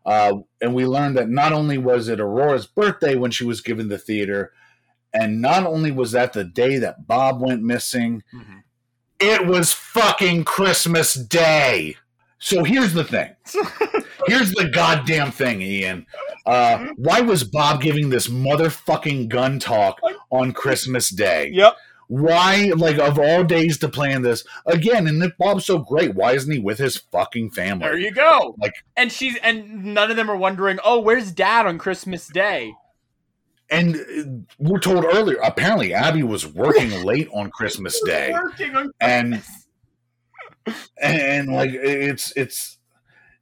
Uh, and we learned that not only was it Aurora's birthday when she was given the theater, and not only was that the day that Bob went missing, Mhm. It was fucking Christmas Day. So here's the thing. Here's the goddamn thing, Ian. Uh, why was Bob giving this motherfucking gun talk on Christmas Day? Yep. Why, like, of all days to plan this again? And if Bob's so great, why isn't he with his fucking family? There you go. Like- and she's and none of them are wondering, oh, where's Dad on Christmas Day? And uh, we're told earlier, apparently Abby was working late on Christmas Day, Working on and Christmas. and like it's it's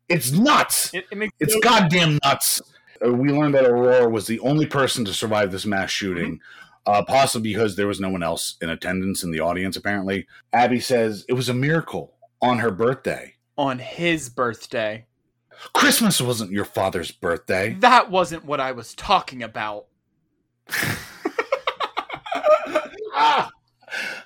it's nuts. It, it It's no goddamn nuts. Uh, we learned that Aurora was the only person to survive this mass shooting, uh, possibly because there was no one else in attendance in the audience, apparently. Abby says it was a miracle on her birthday. on his birthday. Christmas wasn't your father's birthday. That wasn't what I was talking about. Ah!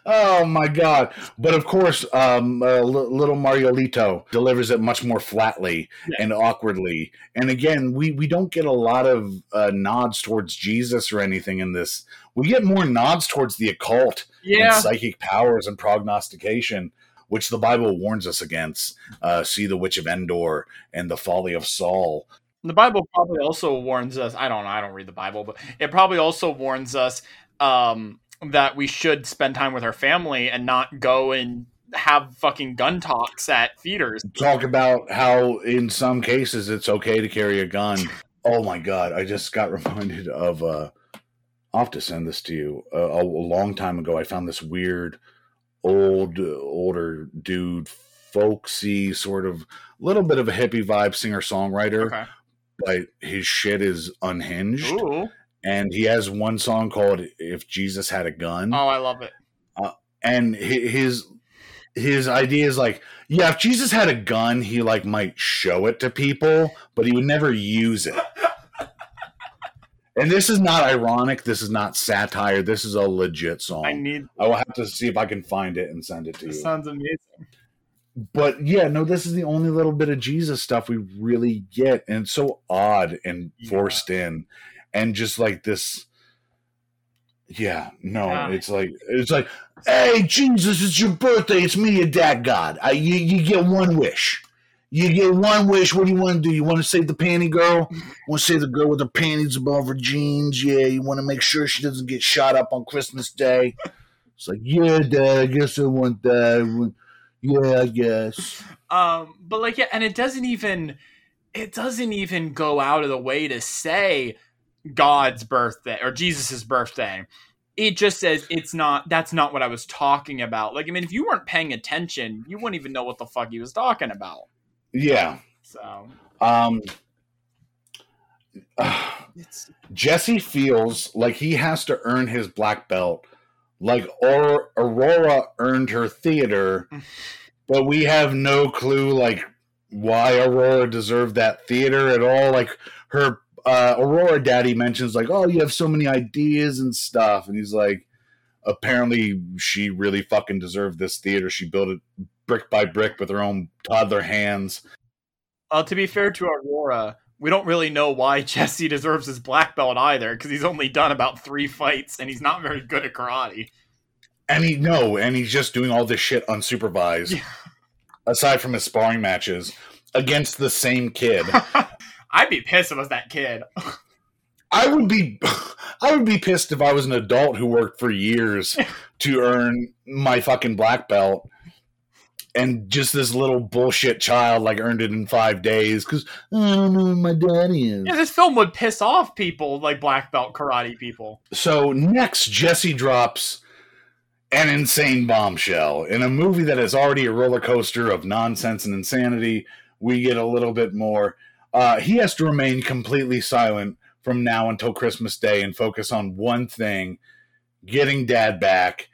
Oh my god! But of course, um, uh, li- little Mariolito delivers it much more flatly Yeah. and awkwardly. And again, we we don't get a lot of uh, nods towards Jesus or anything in this. We get more nods towards the occult Yeah. and psychic powers and prognostication, which the Bible warns us against. Uh, see the witch of Endor and the folly of Saul. The Bible probably also warns us. I don't know. I don't read the Bible, but it probably also warns us um, that we should spend time with our family and not go and have fucking gun talks at theaters. talk about how in some cases it's okay to carry a gun. Oh my god, I just got reminded of uh I'll have to send this to you. Uh, a, a long time ago I found this weird old older dude folksy sort of little bit of a hippie vibe singer songwriter Okay. But his shit is unhinged Ooh. and he has one song called if jesus had a gun Oh, I love it. Uh, and his his idea is like yeah if jesus had a gun he like might show it to people but he would never use it and this is not ironic this is not satire this is a legit song I need. i, will have to see if i can find it and send it to This you sounds amazing. But yeah no this is the only little bit of jesus stuff we really get and it's so odd and Yeah. forced in and just like this yeah no Yeah. it's like it's like hey jesus it's your birthday it's me your dad god. I, you, you get one wish. You get one wish. What do you want to do? You want to save the panty girl? Mm-hmm. Want to save the girl with her panties above her jeans? Yeah you want to make sure she doesn't get shot up on christmas day? It's like yeah dad i guess i want that yeah i guess Um, but like, yeah, and it doesn't even. It doesn't even go out of the way to say God's birthday or Jesus's birthday. It just says it's not. That's not what I was talking about. Like, I mean, if you weren't paying attention, you wouldn't even know what the fuck he was talking about. yeah So um it's Jesse feels like he has to earn his black belt, like or Aurora earned her theater, but we have no clue like why Aurora deserved that theater at all. Like her uh, Aurora daddy mentions like, "Oh, you have so many ideas and stuff," and he's like, "Apparently, she really fucking deserved this theater. She built it brick by brick with her own toddler hands." uh, to be fair to Aurora. We don't really know why Jesse deserves his black belt either, because he's only done about three fights and he's not very good at karate. And he no, and he's just doing all this shit unsupervised. Yeah. Aside from his sparring matches against the same kid. I'd be pissed if I was that kid. I would be I would be pissed if I was an adult who worked for years to earn my fucking black belt. And just this little bullshit child like earned it in five days because I don't know who my daddy is. Yeah, this film would piss off people like black belt karate people. So next, Jesse drops an insane bombshell in a movie that is already a roller coaster of nonsense and insanity. We get a little bit more. Uh, he has to remain completely silent from now until Christmas Day and focus on one thing getting dad back.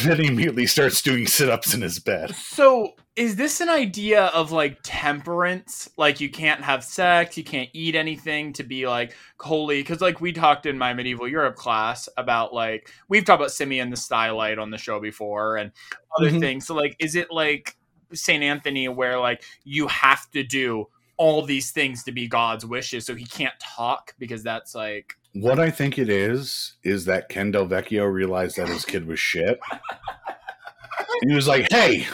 Then he immediately starts doing sit ups in his bed. So, is this an idea of like temperance? Like, you can't have sex, you can't eat anything to be like holy? Because, like, we talked in my medieval Europe class about like, we've talked about Simeon the Stylite on the show before and other Mhm. things. So, like, is it like St. Anthony where like you have to do all these things to be God's wishes so he can't talk because that's like, What I think it is, is that Ken Del Vecchio realized that his kid was shit. He was like, hey,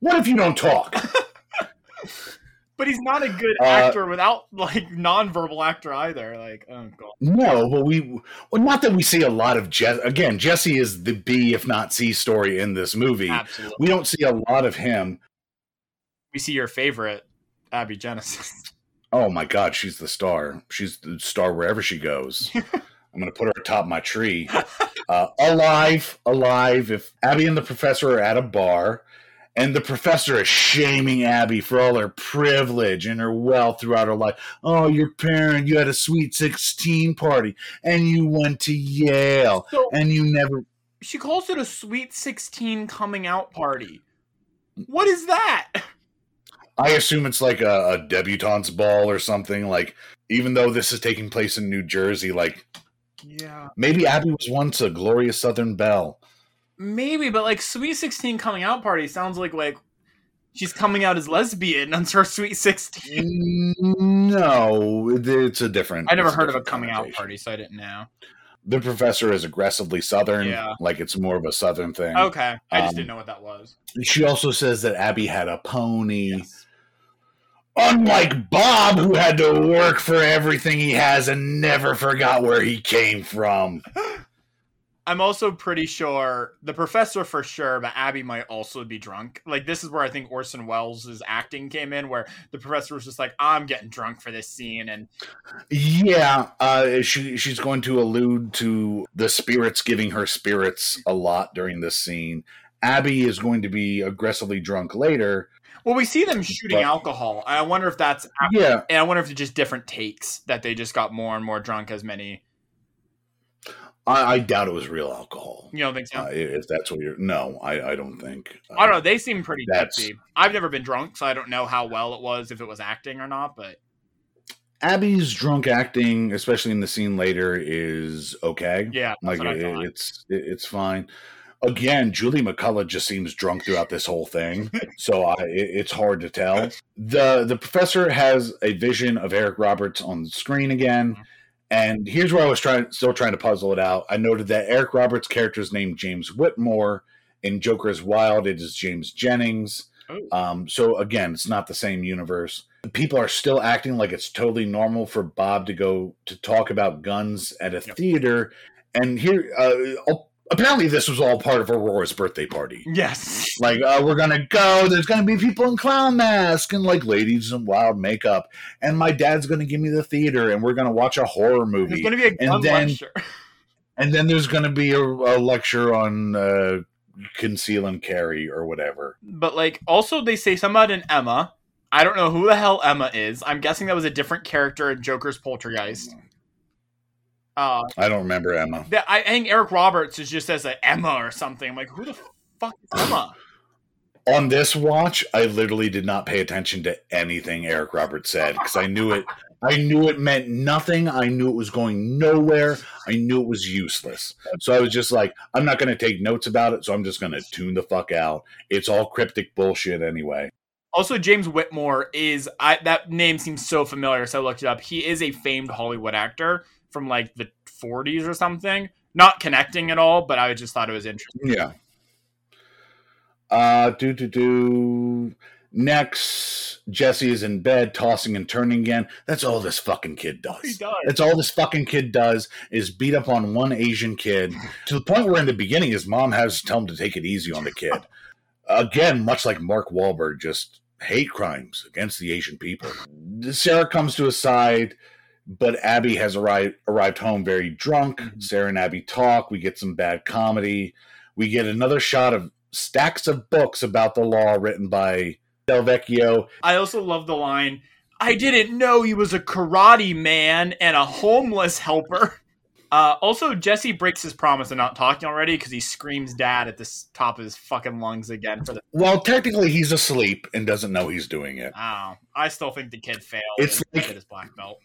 what if you don't talk? but he's not a good Uh, actor without like non-verbal actor either. Like, oh god. No, but we well, not that we see a lot of Jesse. Again, Jesse is the B, if not C, story in this movie. Absolutely. We don't see a lot of him. We see your favorite, Abby Genesis. Oh my God, she's the star. She's the star wherever she goes. I'm gonna put her atop my tree. Uh, alive, alive. If Abby and the professor are at a bar, and the professor is shaming Abby for all her privilege and her wealth throughout her life. Oh, your parent, you had a sweet 16 party, and you went to Yale, So and you never she calls it a sweet 16 coming out party. What is that? I assume it's like a, a debutante's ball or something. Like, even though this is taking place in New Jersey, like Yeah. maybe Abby was once a glorious Southern belle. Maybe, but like sweet 16 coming out party sounds like like she's coming out as lesbian on her sweet 16. No, it's a different. I never heard of a coming out party, so I didn't know. The professor is aggressively Southern. Yeah. like it's more of a Southern thing. Okay. I just Um, didn't know what that was. She also says that Abby had a pony. Yes. Unlike Bob, who had to work for everything he has and never forgot where he came from. I'm also pretty sure the professor for sure, but Abby might also be drunk. Like this is where I think Orson Welles' acting came in, where the professor was just like, "I'm getting drunk for this scene," and Yeah, uh, she she's going to allude to the spirits giving her spirits a lot during this scene. Abby is going to be aggressively drunk later. Well, we see them shooting But- alcohol. I wonder if that's, Yeah, and I wonder if it's just different takes that they just got more and more drunk as many. I, I doubt it was real alcohol. You don't think so? Uh, if that's what you're, no, I, I don't think. I don't know. They seem pretty tipsy. I've never been drunk, so I don't know how well it was if it was acting or not. But Abby's drunk acting, especially in the scene later, is okay. yeah, like it, it's it, it's fine. Again, Julie McCullough just seems drunk throughout this whole thing, so I, it, it's hard to tell. the The professor has a vision of Eric Roberts on the screen again, and here's where I was trying, still trying to puzzle it out. I noted that Eric Roberts' character is named James Whitmore. In Joker's Wild, it is James Jennings. Oh. Um, so again, it's not the same universe. People are still acting like it's totally normal for Bob to go to talk about guns at a Yep. theater, and here uh, apparently this was all part of Aurora's birthday party. yes. Like uh, we're gonna go. There's gonna be people in clown masks and like ladies in wild makeup, and my dad's gonna give me the theater, and we're gonna watch a horror movie, going to be a And then- lecture. and then there's gonna be a, a lecture on uh, conceal and carry or whatever. But like, also they say something about an Emma. I don't know who the hell Emma is. I'm guessing that was a different character in Joker's Poltergeist. Uh, I don't remember Emma. that- I, I think Eric Roberts is just as a Emma or something. I'm like, who the fuck is Emma? on this watch, I literally did not pay attention to anything Eric Roberts said because I knew it. I knew it meant nothing. I knew it was going nowhere. I knew it was useless. So I was just like, I'm not going to take notes about it. So I'm just going to tune the fuck out. It's all cryptic bullshit anyway. Also, James Whitmore is I that name seems so familiar, so I looked it up. He is a famed Hollywood actor from like the 40s or something. Not connecting at all, but I just thought it was interesting. Yeah. Uh, do do do. Next, Jesse is in bed, tossing and turning again. That's all this fucking kid does. He does. That's all this fucking kid does is beat up on one Asian kid to the point where in the beginning his mom has to tell him to take it easy on the kid. Again, much like Mark Wahlberg, just hate crimes against the Asian people. Sarah comes to his side, but Abby has arrived arrived home very drunk. Mhm. Sarah and Abby talk. We get some bad comedy. We get another shot of stacks of books about the law written by Del Vecchio. I also love the line. I didn't know he was a karate man and a homeless helper. Uh, also, Jesse breaks his promise of not talking already because he screams "dad" at the top of his fucking lungs again for the. Well, technically, he's asleep and doesn't know he's doing it. Oh, I still think the kid failed. It's like- his black belt.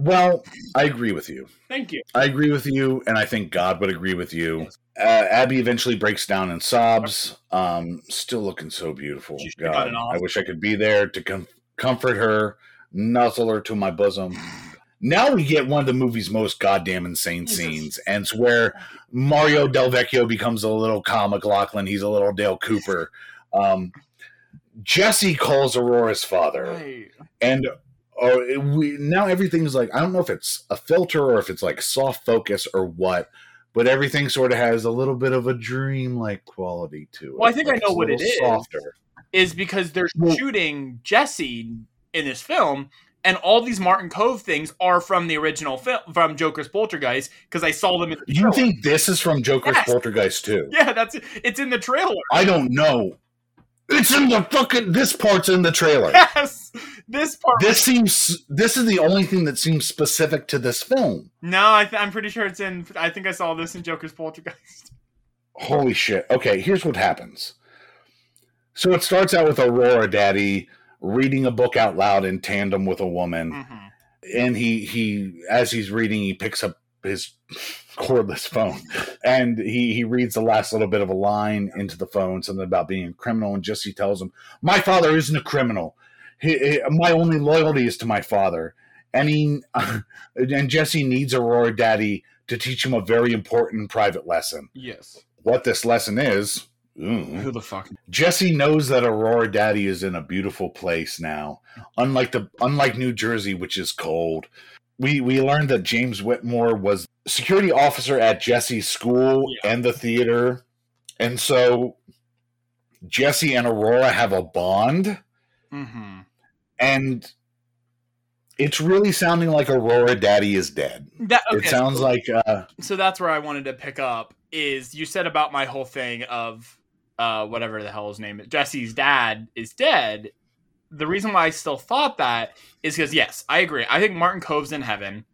Well, I agree with you. Thank you. I agree with you, and I think God would agree with you. Uh, Abby eventually breaks down and sobs. Um, still looking so beautiful. God. I wish I could be there to com- comfort her, nuzzle her to my bosom. Now we get one of the movie's most goddamn insane scenes, and it's where Mario Del Vecchio becomes a little Kyle MacLachlan. He's a little Dale Cooper. Um, Jesse calls Aurora's father Right. And uh, we now everything's like I don't know if it's a filter or if it's like soft focus or what, but everything sort of has a little bit of a dream-like quality to it. Well, I think I know what it is. Softer. Is because they're Well- shooting Jesse in this film, and all these Martin Kove things are from the original film from Joker's Poltergeist because I saw them in the You trailer. think this is from Joker's Yes. Poltergeist too? Yeah, that's it. It's in the trailer. I don't know. It's in the fucking. This part's in the trailer. Yes, this part. This seems. This is the only thing that seems specific to this film. No, I th- I'm pretty sure it's in. I think I saw this in Joker's Poltergeist. Holy shit. Okay, here's what happens. So it starts out with Aurora Daddy reading a book out loud in tandem with a woman. hmm And he he as he's reading, he picks up his cordless phone and he he reads the last little bit of a line into the phone, something about being a criminal, and Jesse tells him, My father isn't a criminal. He, he- my only loyalty is to my father. And he and Jesse needs Aurora Daddy to teach him a very important private lesson Yes. what this lesson is. ooh, Who the fuck? Jesse knows that Aurora Daddy is in a beautiful place now, unlike the unlike New Jersey, which is cold. We we learned that James Whitmore was security officer at Jesse's school Yeah. and the theater, and so Jesse and Aurora have a bond, Mm-hmm. and it's really sounding like Aurora Daddy is dead. That okay, it sounds like uh, so that's where I wanted to pick up is you said about my whole thing of uh whatever the hell his name is Jesse's dad is dead. The reason why I still thought that is because yes, I agree. I think Martin Kove's in heaven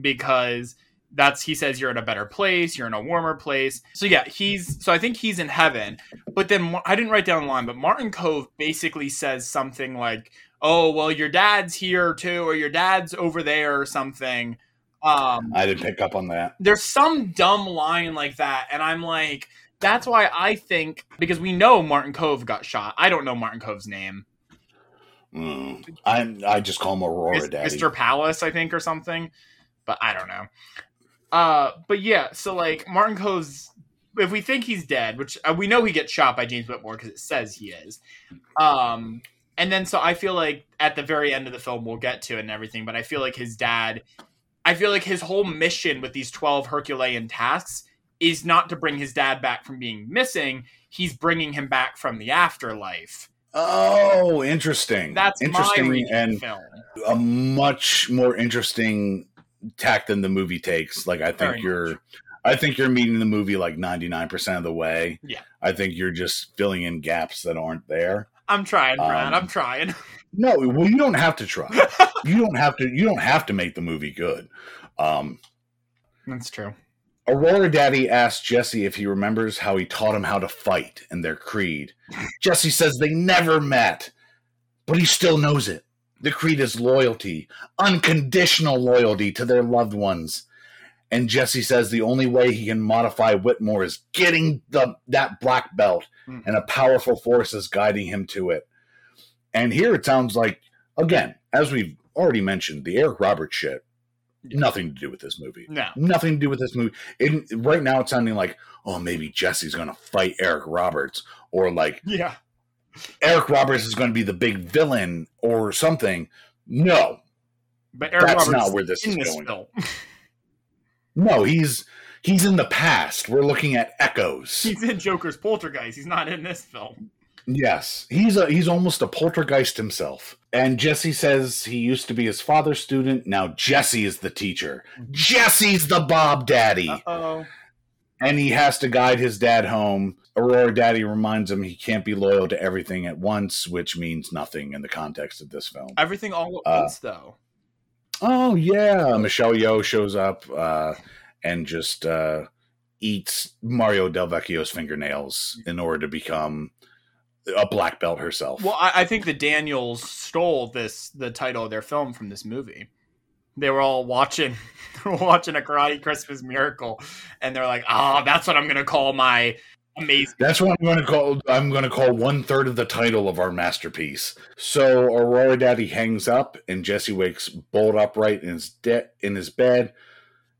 because that's he says you're in a better place, you're in a warmer place. So yeah, he's so I think he's in heaven. But then I didn't write down the line, but Martin Kove basically says something like, "Oh, well, your dad's here too, or your dad's over there, or something." Um, I didn't pick up on that. there's some dumb line like that and i'm like that's why i think because we know martin kove got shot i don't know martin kove's name Mm. I I just call him Aurora Daddy. mr palace i think or something but i don't know uh but yeah so like martin kove's if we think he's dead which uh, we know he gets shot by james whitmore because it says he is um and then so i feel like at the very end of the film we'll get to it and everything but i feel like his dad i feel like his whole mission with these 12 herculean tasks is not to bring his dad back from being missing he's bringing him back from the afterlife Oh, interesting. that's interesting and film a much more interesting tack than the movie takes. Like I think Very you're I think you're meeting the movie like 99% of the way. Yeah. I think you're just filling in gaps that aren't there. i'm trying brad Um, i'm trying No, well you don't have to try. you don't have to you don't have to make the movie good. Um that's true Aurora Daddy asks Jesse if he remembers how he taught him how to fight and their creed. Jesse says they never met, but he still knows it. The creed is loyalty, unconditional loyalty to their loved ones. And Jesse says the only way he can modify Whitmore is getting the that black belt, Mhm. and a powerful force is guiding him to it. And here it sounds like, again, as we've already mentioned, the Eric Roberts shit. Nothing to do with this movie no nothing to do with this movie. It, right now, it's sounding like, oh, maybe Jesse's going to fight Eric Roberts, or like yeah Eric Roberts is going to be the big villain, or something. No, but Eric That's Roberts not where this is this going. film. no, he's he's in the past. We're looking at echoes. He's in Joker's Poltergeist. He's not in this film. Yes, he's a he's almost a poltergeist himself. And Jesse says he used to be his father's student. Now Jesse is the teacher. Jesse's the Bob Daddy. Oh. and he has to guide his dad home. Aurora Daddy reminds him he can't be loyal to everything at once, which means nothing in the context of this film. Everything all at Uh, once, though. Oh yeah, Michelle Yeoh shows up uh, and just uh, eats Mario Del Vecchio's fingernails in order to become a black belt herself. Well, I, I think the Daniels stole this the title of their film from this movie. They were all watching watching a Karate Christmas Miracle, and they're like, "Ah, that's what I'm gonna call my amazing." That's what I'm going to call. I'm going to call one third of the title of our masterpiece. So Aurora Daddy hangs up, and Jesse wakes bolt upright in his de- in his bed,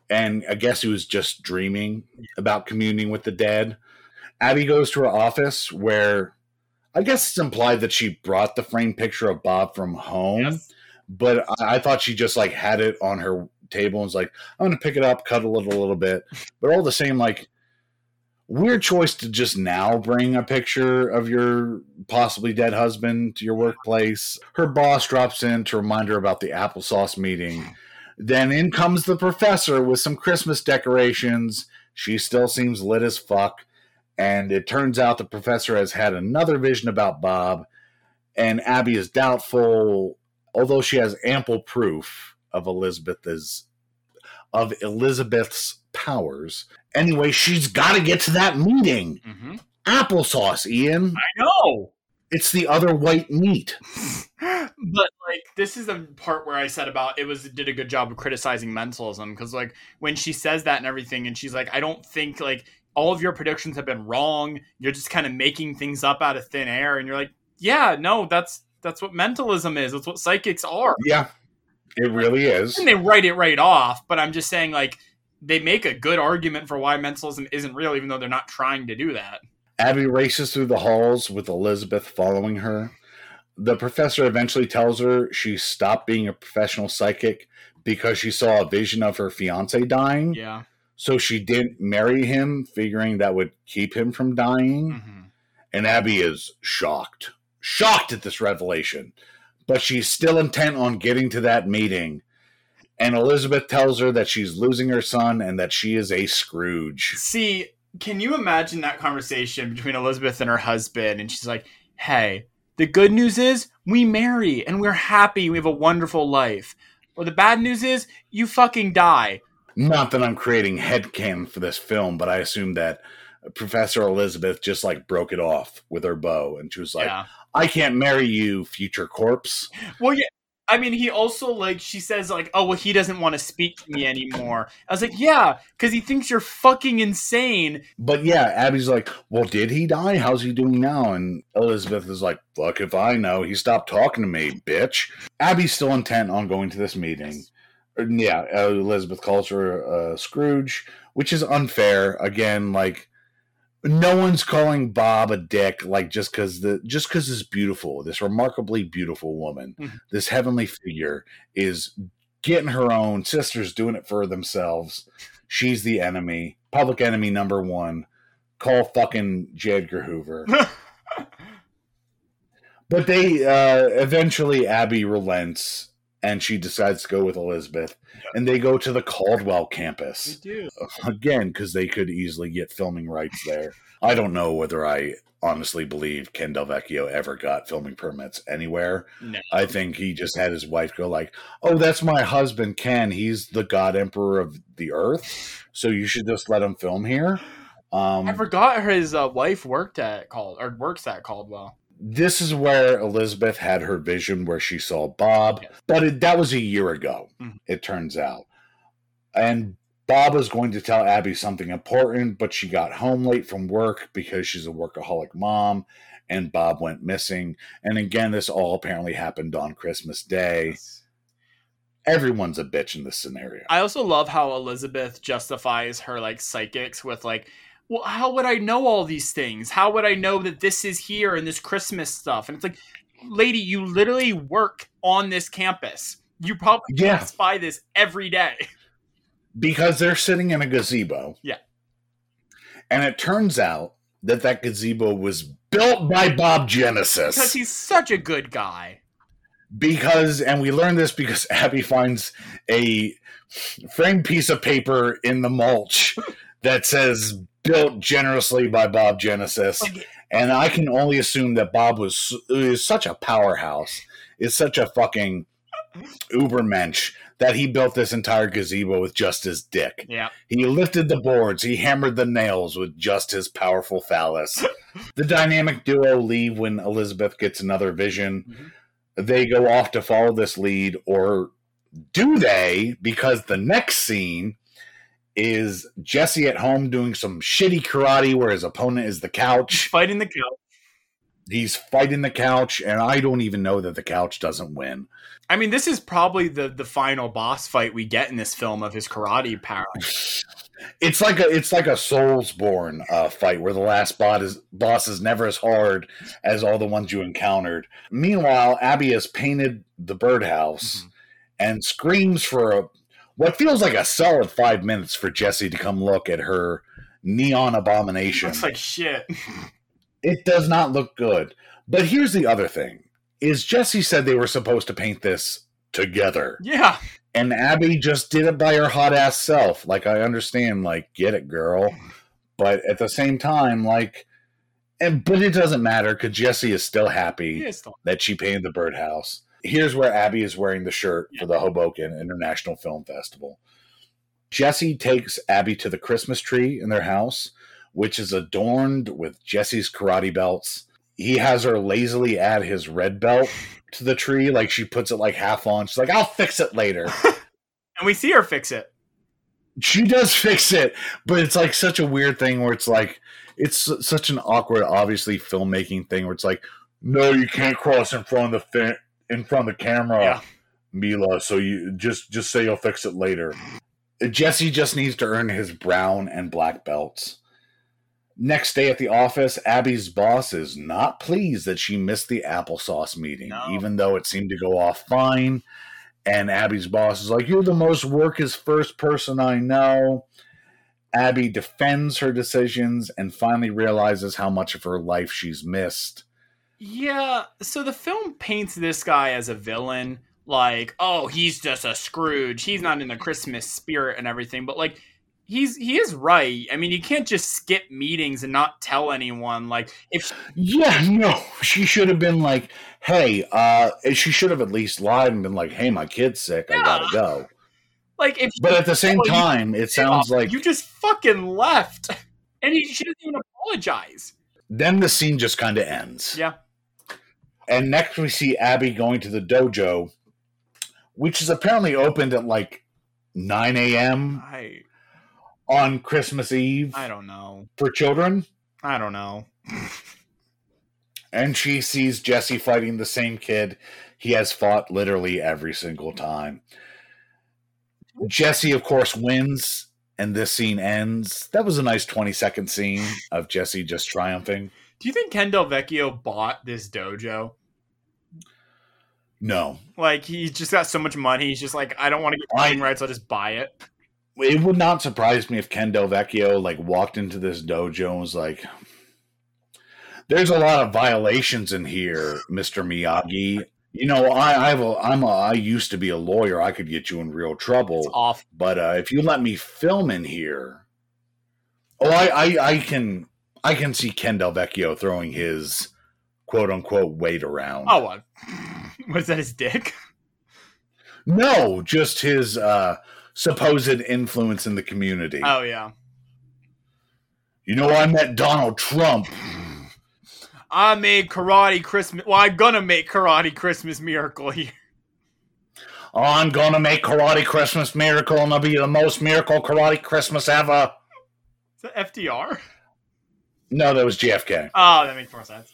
and I guess he was just dreaming about communing with the dead. Abby goes to her office, where I guess it's implied that she brought the framed picture of Bob from home, Yes. but I, I thought she just like had it on her table and was like, "I'm going to pick it up, cuddle it a little bit," but all the same, like weird choice to just now bring a picture of your possibly dead husband to your workplace. Her boss drops in to remind her about the applesauce meeting. Then in comes the professor with some Christmas decorations. She still seems lit as fuck. And it turns out the professor has had another vision about Bob. And Abby is doubtful, although she has ample proof of Elizabeth's of Elizabeth's powers. Anyway, she's got to get to that meeting. Mm-hmm. Applesauce, Ian. I know. It's the other white meat. but like this is the part where I said about it was did a good job of criticizing mentalism because like when she says that and everything and she's like I don't think like all of your predictions have been wrong you're just kind of making things up out of thin air and you're like yeah no that's that's what mentalism is that's what psychics are Yeah, it really is. and they write it right off but I'm just saying like they make a good argument for why mentalism isn't real even though they're not trying to do that Abby races through the halls with Elizabeth following her. The professor eventually tells her she stopped being a professional psychic because she saw a vision of her fiance dying. yeah So she didn't marry him, figuring that would keep him from dying. hmm And Abby is shocked, shocked at this revelation. But she's still intent on getting to that meeting. And Elizabeth tells her that she's losing her son and that she is a Scrooge. See, can you imagine that conversation between Elizabeth and her husband? And she's like, hey, the good news is we marry and we're happy. We have a wonderful life. Well, the bad news is you fucking die. Not that I'm creating headcanon for this film, but I assume that Professor Elizabeth just like broke it off with her beau and she was like, yeah. I can't marry you, future corpse. Well, yeah. I mean, he also like she says like, oh well, he doesn't want to speak to me anymore. I was like, yeah, because he thinks you're fucking insane. But yeah, Abby's like, Well, did he die? How's he doing now? And Elizabeth is like, Fuck if I know. He stopped talking to me, bitch. Abby's still intent on going to this meeting. Or, Yeah, uh, Elizabeth calls her uh, Scrooge, which is unfair. Again, like no one's calling Bob a dick, like just because the just because it's beautiful. This remarkably beautiful woman, Mhm. this heavenly figure, is getting her own. Sisters doing it for themselves. She's the enemy, public enemy number one. Call fucking J. Edgar Hoover. But they uh, eventually Abby relents and she decides to go with Elizabeth, and they go to the Caldwell campus do. again because they could easily get filming rights there. I don't know whether I honestly believe Ken Del Vecchio ever got filming permits anywhere. No. I think he just had his wife go like, "Oh, that's my husband Ken. He's the God Emperor of the Earth, so you should just let him film here." Um, I forgot his uh, wife worked at Cald or works at Caldwell. This is where Elizabeth had her vision where she saw Bob, Yes. but it, that was a year ago, Mhm. it turns out. And Bob was going to tell Abby something important, but she got home late from work because she's a workaholic mom, and Bob went missing. And again, this all apparently happened on Christmas Day. Everyone's a bitch in this scenario. I also love how Elizabeth justifies her like psychics with like, well, how would I know all these things? How would I know that this is here and this Christmas stuff? And it's like, lady, you literally work on this campus. You probably Yeah. pass by this every day. because they're sitting in a gazebo. Yeah. And it turns out that that gazebo was built by Bob Genesis. Because he's such a good guy. because and we learned this because abby finds a framed piece of paper in the mulch that says built generously by Bob Genesis, Like- and I can only assume that Bob was is such a powerhouse, is such a fucking ubermensch that he built this entire gazebo with just his dick. Yeah. He lifted the boards, he hammered the nails with just his powerful phallus. the dynamic duo leave when Elizabeth gets another vision. Mhm. They go off to follow this lead, or do they? Because the next scene is Jesse at home doing some shitty karate where his opponent is the couch. Fighting the couch. He's fighting the couch, and I don't even know that the couch doesn't win. I mean, this is probably the the final boss fight we get in this film of his karate power. It's like a it's like a Soulsborne uh, fight where the last bot is, boss is never as hard as all the ones you encountered. Meanwhile, Abby has painted the birdhouse and screams for a what feels like a solid five minutes for Jesse to come look at her neon abomination. Looks like shit. it does not look good. But here's the other thing: is Jesse said they were supposed to paint this together, Yeah. and Abby just did it by her hot ass self. Like I understand, like get it, girl, but at the same time, like, and but it doesn't matter because Jesse is still happy is still- that she painted the birdhouse. Here's where Abby is wearing the shirt for the Hoboken International Film Festival. Jesse takes Abby to the Christmas tree in their house, which is adorned with Jesse's karate belts. He has her lazily add his red belt to the tree, like she puts it like half on. She's like, I'll fix it later. And we see her fix it. she does fix it, but it's like such a weird thing where it's like, it's such an awkward, obviously filmmaking thing where it's like, no, you can't cross in front of the in front of the camera, Yeah. Mila. So you just just say you'll fix it later. Jesse just needs to earn his brown and black belts. Next day at the office, Abby's boss is not pleased that she missed the applesauce meeting, No. even though it seemed to go off fine. And Abby's boss is like, You're the most work is first person I know. Abby defends her decisions and finally realizes how much of her life she's missed. Yeah, so the film paints this guy as a villain, like, oh, he's just a Scrooge. He's not in the Christmas spirit and everything, but like he's he is right. I mean, you can't just skip meetings and not tell anyone like if Yeah, no. She should have been like, Hey, uh, she should have at least lied and been like, Hey, my kid's sick. I gotta go. like if But at the same Oh, you- time, it sounds like you just fucking left. And he, she doesn't even apologize. then the scene just kind of ends. Yeah. And next we see Abby going to the dojo, which is apparently opened at like 9 a.m. I on Christmas Eve I don't know. for children. I don't know. And she sees Jesse fighting the same kid he has fought literally every single time. Jesse, of course, wins, and this scene ends. That was a nice 20 second scene of Jesse just triumphing. Do you think Ken Del Vecchio bought this dojo? No, Like he just got so much money, he's just like, I don't want to get voting rights, I'll just buy it. it would not surprise me if Ken Del Vecchio like walked into this dojo and was like, "There's a lot of violations in here, Mister Miyagi. You know, I I've a, I'm a I used to be a lawyer. I could get you in real It's trouble, off. but uh, if you let me film in here, oh, I I, I can I can see Ken Del Vecchio throwing his quote unquote weight around. Oh what? Was that his dick? no, just his uh, supposed influence in the community. Oh yeah. You know, I met Donald Trump. I made karate Christmas well, I'm gonna make karate Christmas miracle here. I'm gonna make Karate Christmas Miracle, and it'll be the most miracle Karate Christmas ever. Is that FDR? No, that was JFK. Oh, that makes more sense.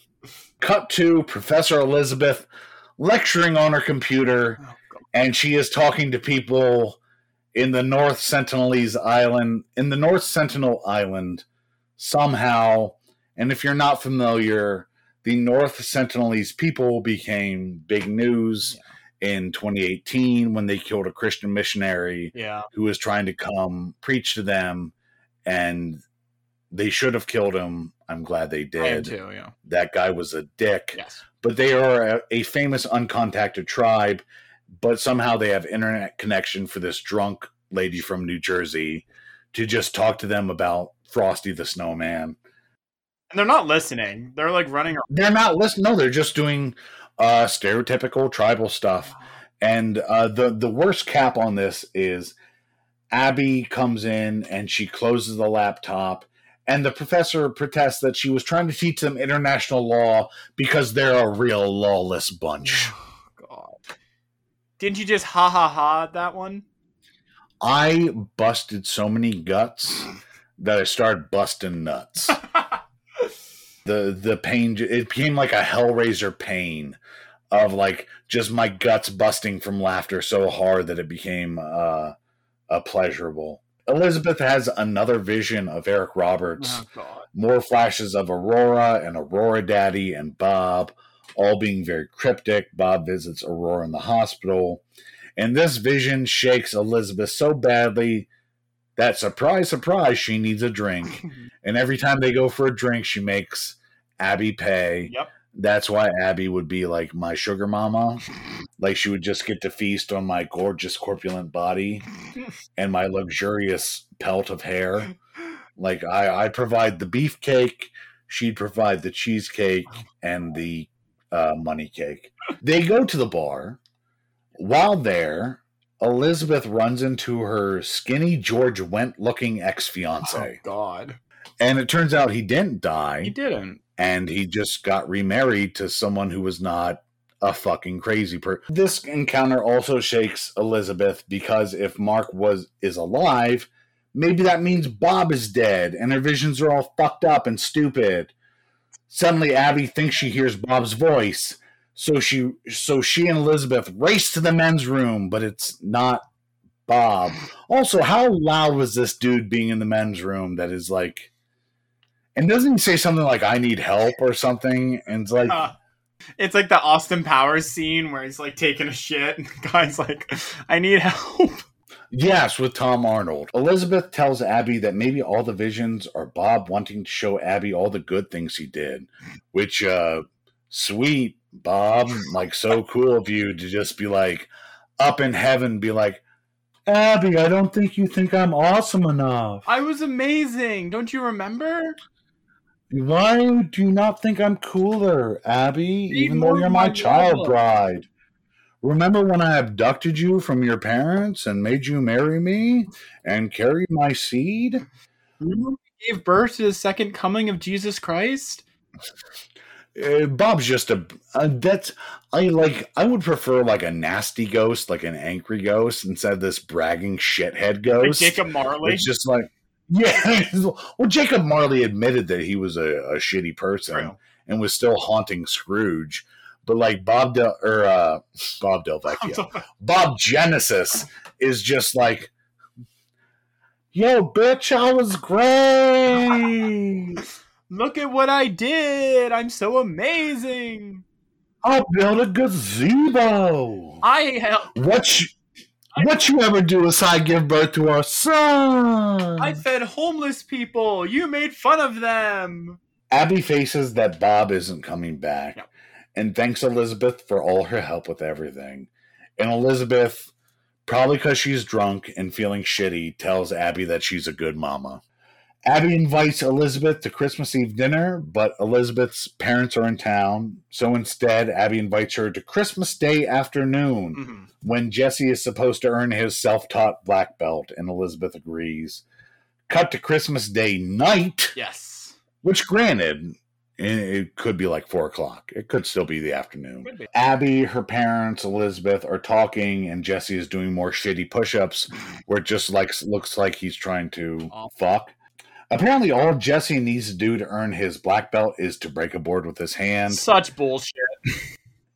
Cut to Professor Elizabeth lecturing on her computer, Oh, and she is talking to people in the North Sentinelese Island, in the North Sentinel Island, somehow. And if you're not familiar, the North Sentinelese people became big news in 2018 when they killed a Christian missionary Yeah. who was trying to come preach to them, and they should have killed him. I'm glad they did. too, yeah. That guy was a dick Yes. but they are a, a famous uncontacted tribe but somehow they have internet connection for this drunk lady from new jersey to just talk to them about Frosty the Snowman. And they're not listening. They're like running around. They're not listening. No, they're just doing uh, stereotypical tribal stuff. And uh, the the worst cap on this is Abby comes in and she closes the laptop, and the professor protests that she was trying to teach them international law because they're a real lawless bunch. God. Didn't you just ha ha ha that one? I busted so many guts that I started busting nuts. the the pain it became like a hellraiser pain of like just my guts busting from laughter so hard that it became uh, uh pleasurable. Elizabeth has another vision of Eric Roberts, Oh more flashes of Aurora and Aurora Daddy and Bob, all being very cryptic. Bob visits Aurora in the hospital, and this vision shakes Elizabeth so badly that surprise, surprise, she needs a drink. And every time they go for a drink, she makes Abby pay. Yep. That's why Abby would be like my sugar mama. Like she would just get to feast on my gorgeous corpulent body and my luxurious pelt of hair. Like I, I provide the beefcake, she'd provide the cheesecake and the uh, money cake. They go to the bar. While there, Elizabeth runs into her skinny George Wendt looking ex Oh fiance. God. And it turns out he didn't die He didn't. And he just got remarried to someone who was not a fucking crazy person. This encounter also shakes Elizabeth because if Mark was is alive, maybe that means Bob is dead and her visions are all fucked up and stupid. Suddenly Abby thinks she hears Bob's voice. So she so she and Elizabeth race to the men's room, but it's not Bob. Also, how loud was this dude being in the men's room that is like and doesn't he say something like "I need help" or something? And it's like, Uh, it's like the Austin Powers scene where he's like taking a shit and the guy's like, I need help. yes, with Tom Arnold. Elizabeth tells Abby that maybe all the visions are Bob wanting to show Abby all the good things he did, which, uh, sweet Bob, like so cool of you to just be like up in heaven, be like, Abby, I don't think you think I'm awesome enough. I was amazing. Don't you remember? Why do you not think I'm cooler, Abby? Read even though you're my child novel. bride. Remember when I abducted you from your parents and made you marry me and carry my seed? Remember we gave birth to the second coming of Jesus Christ? Uh, Bob's just a uh, that's I like I would prefer like a nasty ghost, like an angry ghost, instead of this bragging shithead Like ghost. Jacob Marley. It's just like yeah. well, Jacob Marley admitted that he was a, a shitty person True. and was still haunting Scrooge. But like Bob Del or uh, Bob Del Vecchio, Bob Genesis is just like, yo, bitch, I was great. Look at what I did. I'm so amazing. I built a gazebo. I helped. What you, what you ever do is I give birth to our son. I fed homeless people. You made fun of them. Abby faces that Bob isn't coming back Yep. and thanks Elizabeth for all her help with everything. And Elizabeth, probably because she's drunk and feeling shitty, tells Abby that she's a good mama. Abby invites Elizabeth to Christmas Eve dinner, but Elizabeth's parents are in town. So instead, Abby invites her to Christmas Day afternoon Mhm. when Jesse is supposed to earn his self taught black belt, and Elizabeth agrees. Cut to Christmas Day night, Yes. which granted, it- could be like four o'clock. It could still be the afternoon. Be. Abby, her parents, Elizabeth are talking, and Jesse is doing more shitty push ups where it just like looks like he's trying to Oh. fuck. Apparently, all Jesse needs to do to earn his black belt is to break a board with his hand. Such bullshit.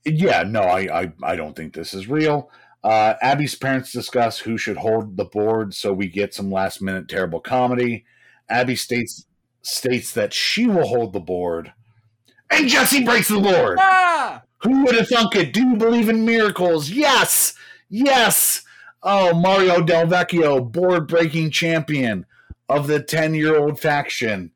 Yeah, no, I, I, I don't think this is real. Uh, Abby's parents discuss who should hold the board, so we get some last minute terrible comedy. Abby states states that she will hold the board, and Jesse breaks the board. Ah! Who would have thunk it? Do you believe in miracles? Yes, yes. Oh, Mario Del Vecchio, board breaking champion of the ten year old faction,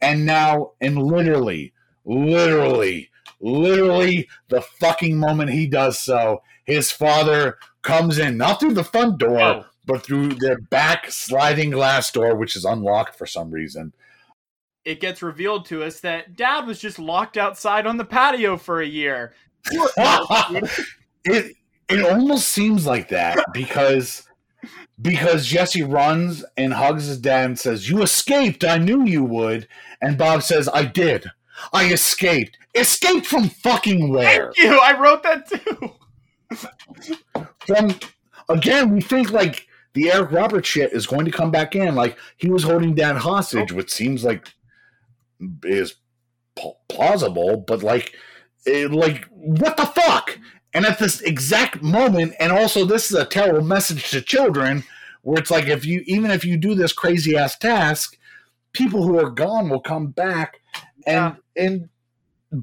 and now, and literally, literally, literally, the fucking moment he does so, his father comes in, not through the front door, Oh. but through the back sliding glass door, which is unlocked for some reason, it gets revealed to us that Dad was just locked outside on the patio for a year. it it almost seems like that because because Jesse runs and hugs his dad and says, "You escaped. I knew you would." And Bob says, "I did. I escaped. Escaped from fucking where?" Thank you. I wrote that too. From again, we think like the Eric Roberts shit is going to come back in. Like he was holding dad hostage, which seems like is plausible, but like, it, like what the fuck? And at this exact moment, and also this is a terrible message to children, where it's like if you even if you do this crazy ass task, people who are gone will come back, and and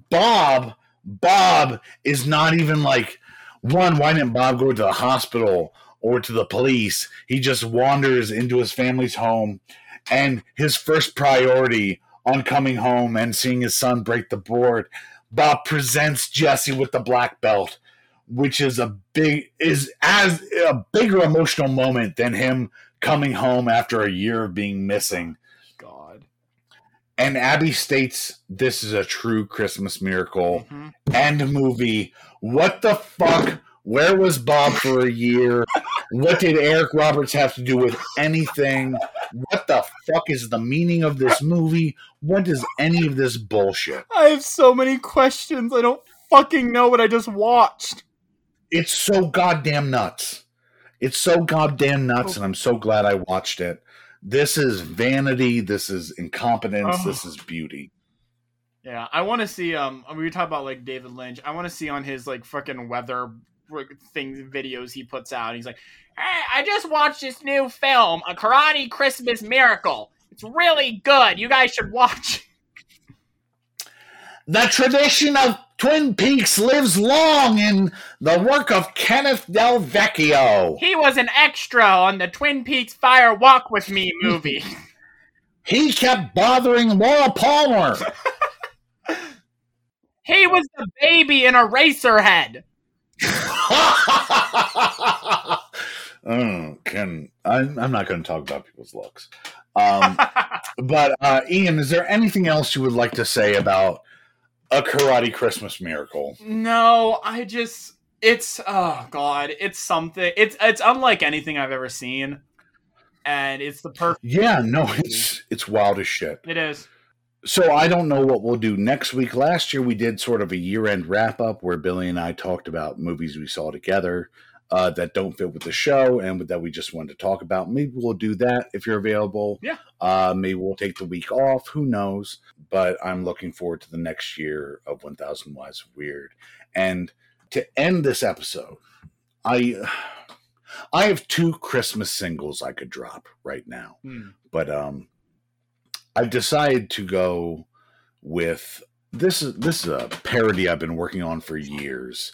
Bob Bob is not even like one. Why didn't Bob go to the hospital or to the police? He just wanders into his family's home, and his first priority on coming home and seeing his son break the board, Bob presents Jesse with the black belt which is a big is as a bigger emotional moment than him coming home after a year of being missing. God. And Abby states this is a true Christmas miracle. Mhm. End movie. What the fuck? Where was Bob for a year? What did Eric Roberts have to do with anything? What the fuck is the meaning of this movie? What is any of this bullshit? I have so many questions. I don't fucking know what I just watched. It's so goddamn nuts. It's so goddamn nuts, and I'm so glad I watched it. This is vanity. This is incompetence. Oh. This is beauty. Yeah, I want to see. Um, we were talking about like David Lynch. I want to see on his like fucking weather things videos he puts out. He's like, "Hey, I just watched this new film, A Karate Christmas Miracle. It's really good. You guys should watch." The tradition of Twin Peaks lives long in the work of Kenneth Del Vecchio. He was an extra on the Twin Peaks Fire Walk with Me movie. He kept bothering Laura Palmer. he was the baby in Eraserhead. oh, Ken, I'm, I'm not going to talk about people's looks. Um, but uh, Ian, is there anything else you would like to say about a Karate Christmas Miracle? No, I just it's oh god, it's something. It's it's unlike anything I've ever seen, and it's the perfect. Yeah, no, it's it's wild as shit. It is. So I don't know what we'll do next week. Last year we did sort of a year-end wrap-up where Billy and I talked about movies we saw together uh, that don't fit with the show and that we just wanted to talk about. Maybe we'll do that if you're available. Yeah. Uh, maybe we'll take the week off. Who knows? But I'm looking forward to the next year of 1000 Wise Weird. And to end this episode, I I have two Christmas singles I could drop right now Hmm. but um I've decided to go with this is this is a parody I've been working on for years.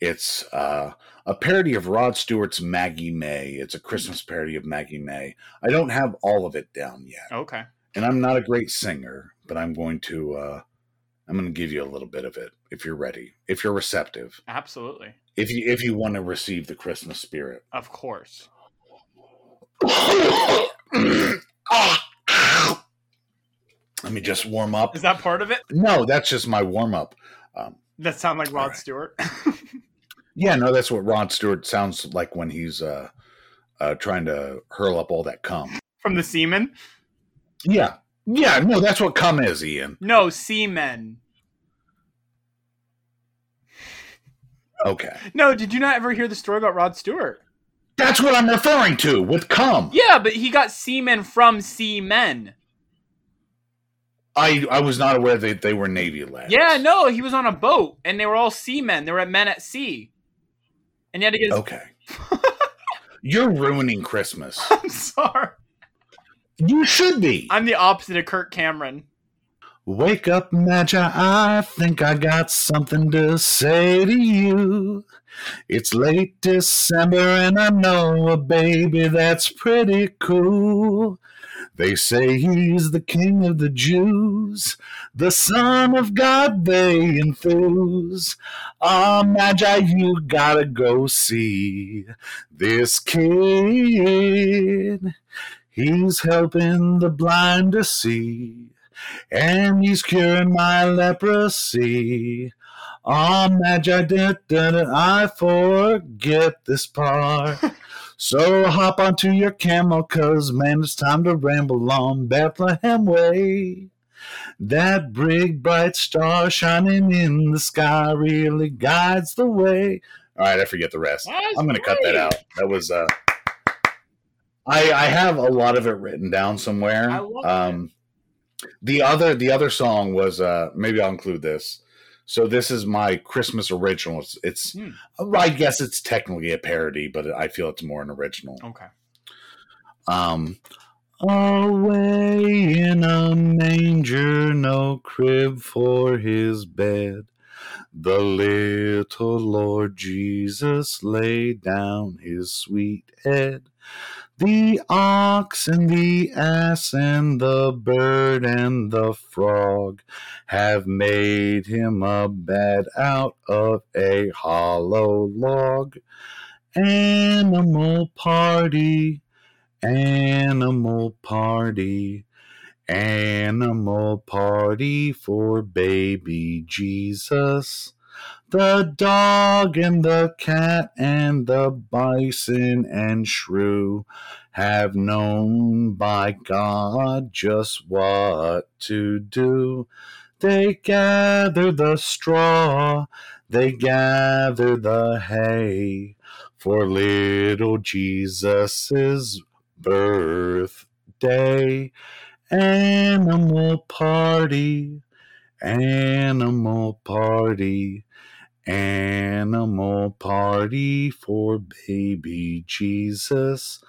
It's uh, a parody of Rod Stewart's Maggie May. It's a Christmas parody of Maggie May. I don't have all of it down yet, Okay. and I'm not a great singer, but I'm going to uh, I'm going to give you a little bit of it if you're ready, if you're receptive, Absolutely. if you if you want to receive the Christmas spirit. Of course. Let me just warm up. Is that part of it? No, that's just my warm up. Um, That sound like Rod Alright. Stewart. yeah, no, that's what Rod Stewart sounds like when he's uh, uh, trying to hurl up all that cum. From the Seaman? Yeah, yeah, no, that's what cum is, Ian. No, Seamen. Okay, No, did you not ever hear the story about Rod Stewart? that's what I'm referring to with cum. Yeah, but he got seamen from seamen. I I was not aware that they were Navy lads. Yeah, no, he was on a boat and they were all seamen. They were men at sea. And he get his Okay. You're ruining Christmas. I'm sorry. You should be. I'm the opposite of Kirk Cameron. Wake up, Magi. I think I got something to say to you. It's late December and I know a baby that's pretty cool. They say he's the king of the Jews, the son of God they enthuse. Ah, Magi, you gotta go see this kid. He's helping the blind to see. and he's curing my leprosy. Oh, Magi, I forget this part? so hop onto your camel, cause man, it's time to ramble on Bethlehem way. That big bright star shining in the sky really guides the way. All right, I forget the rest. I'm going to cut that out. That was uh I I have a lot of it written down somewhere. Um the other the other song was uh maybe I'll include this. So this is my Christmas original. It's, it's Hmm. I guess it's technically a parody, but I feel it's more an original. Okay. Um, away in a manger, no crib for his bed. The little Lord Jesus laid down his sweet head. The ox and the ass and the bird and the frog have made him a bed out of a hollow log. Animal party, animal party, animal party for baby Jesus. The dog and the cat and the bison and shrew have known by God just what to do. They gather the straw, they gather the hay for little Jesus's birthday. Animal party, animal party, animal party for baby Jesus.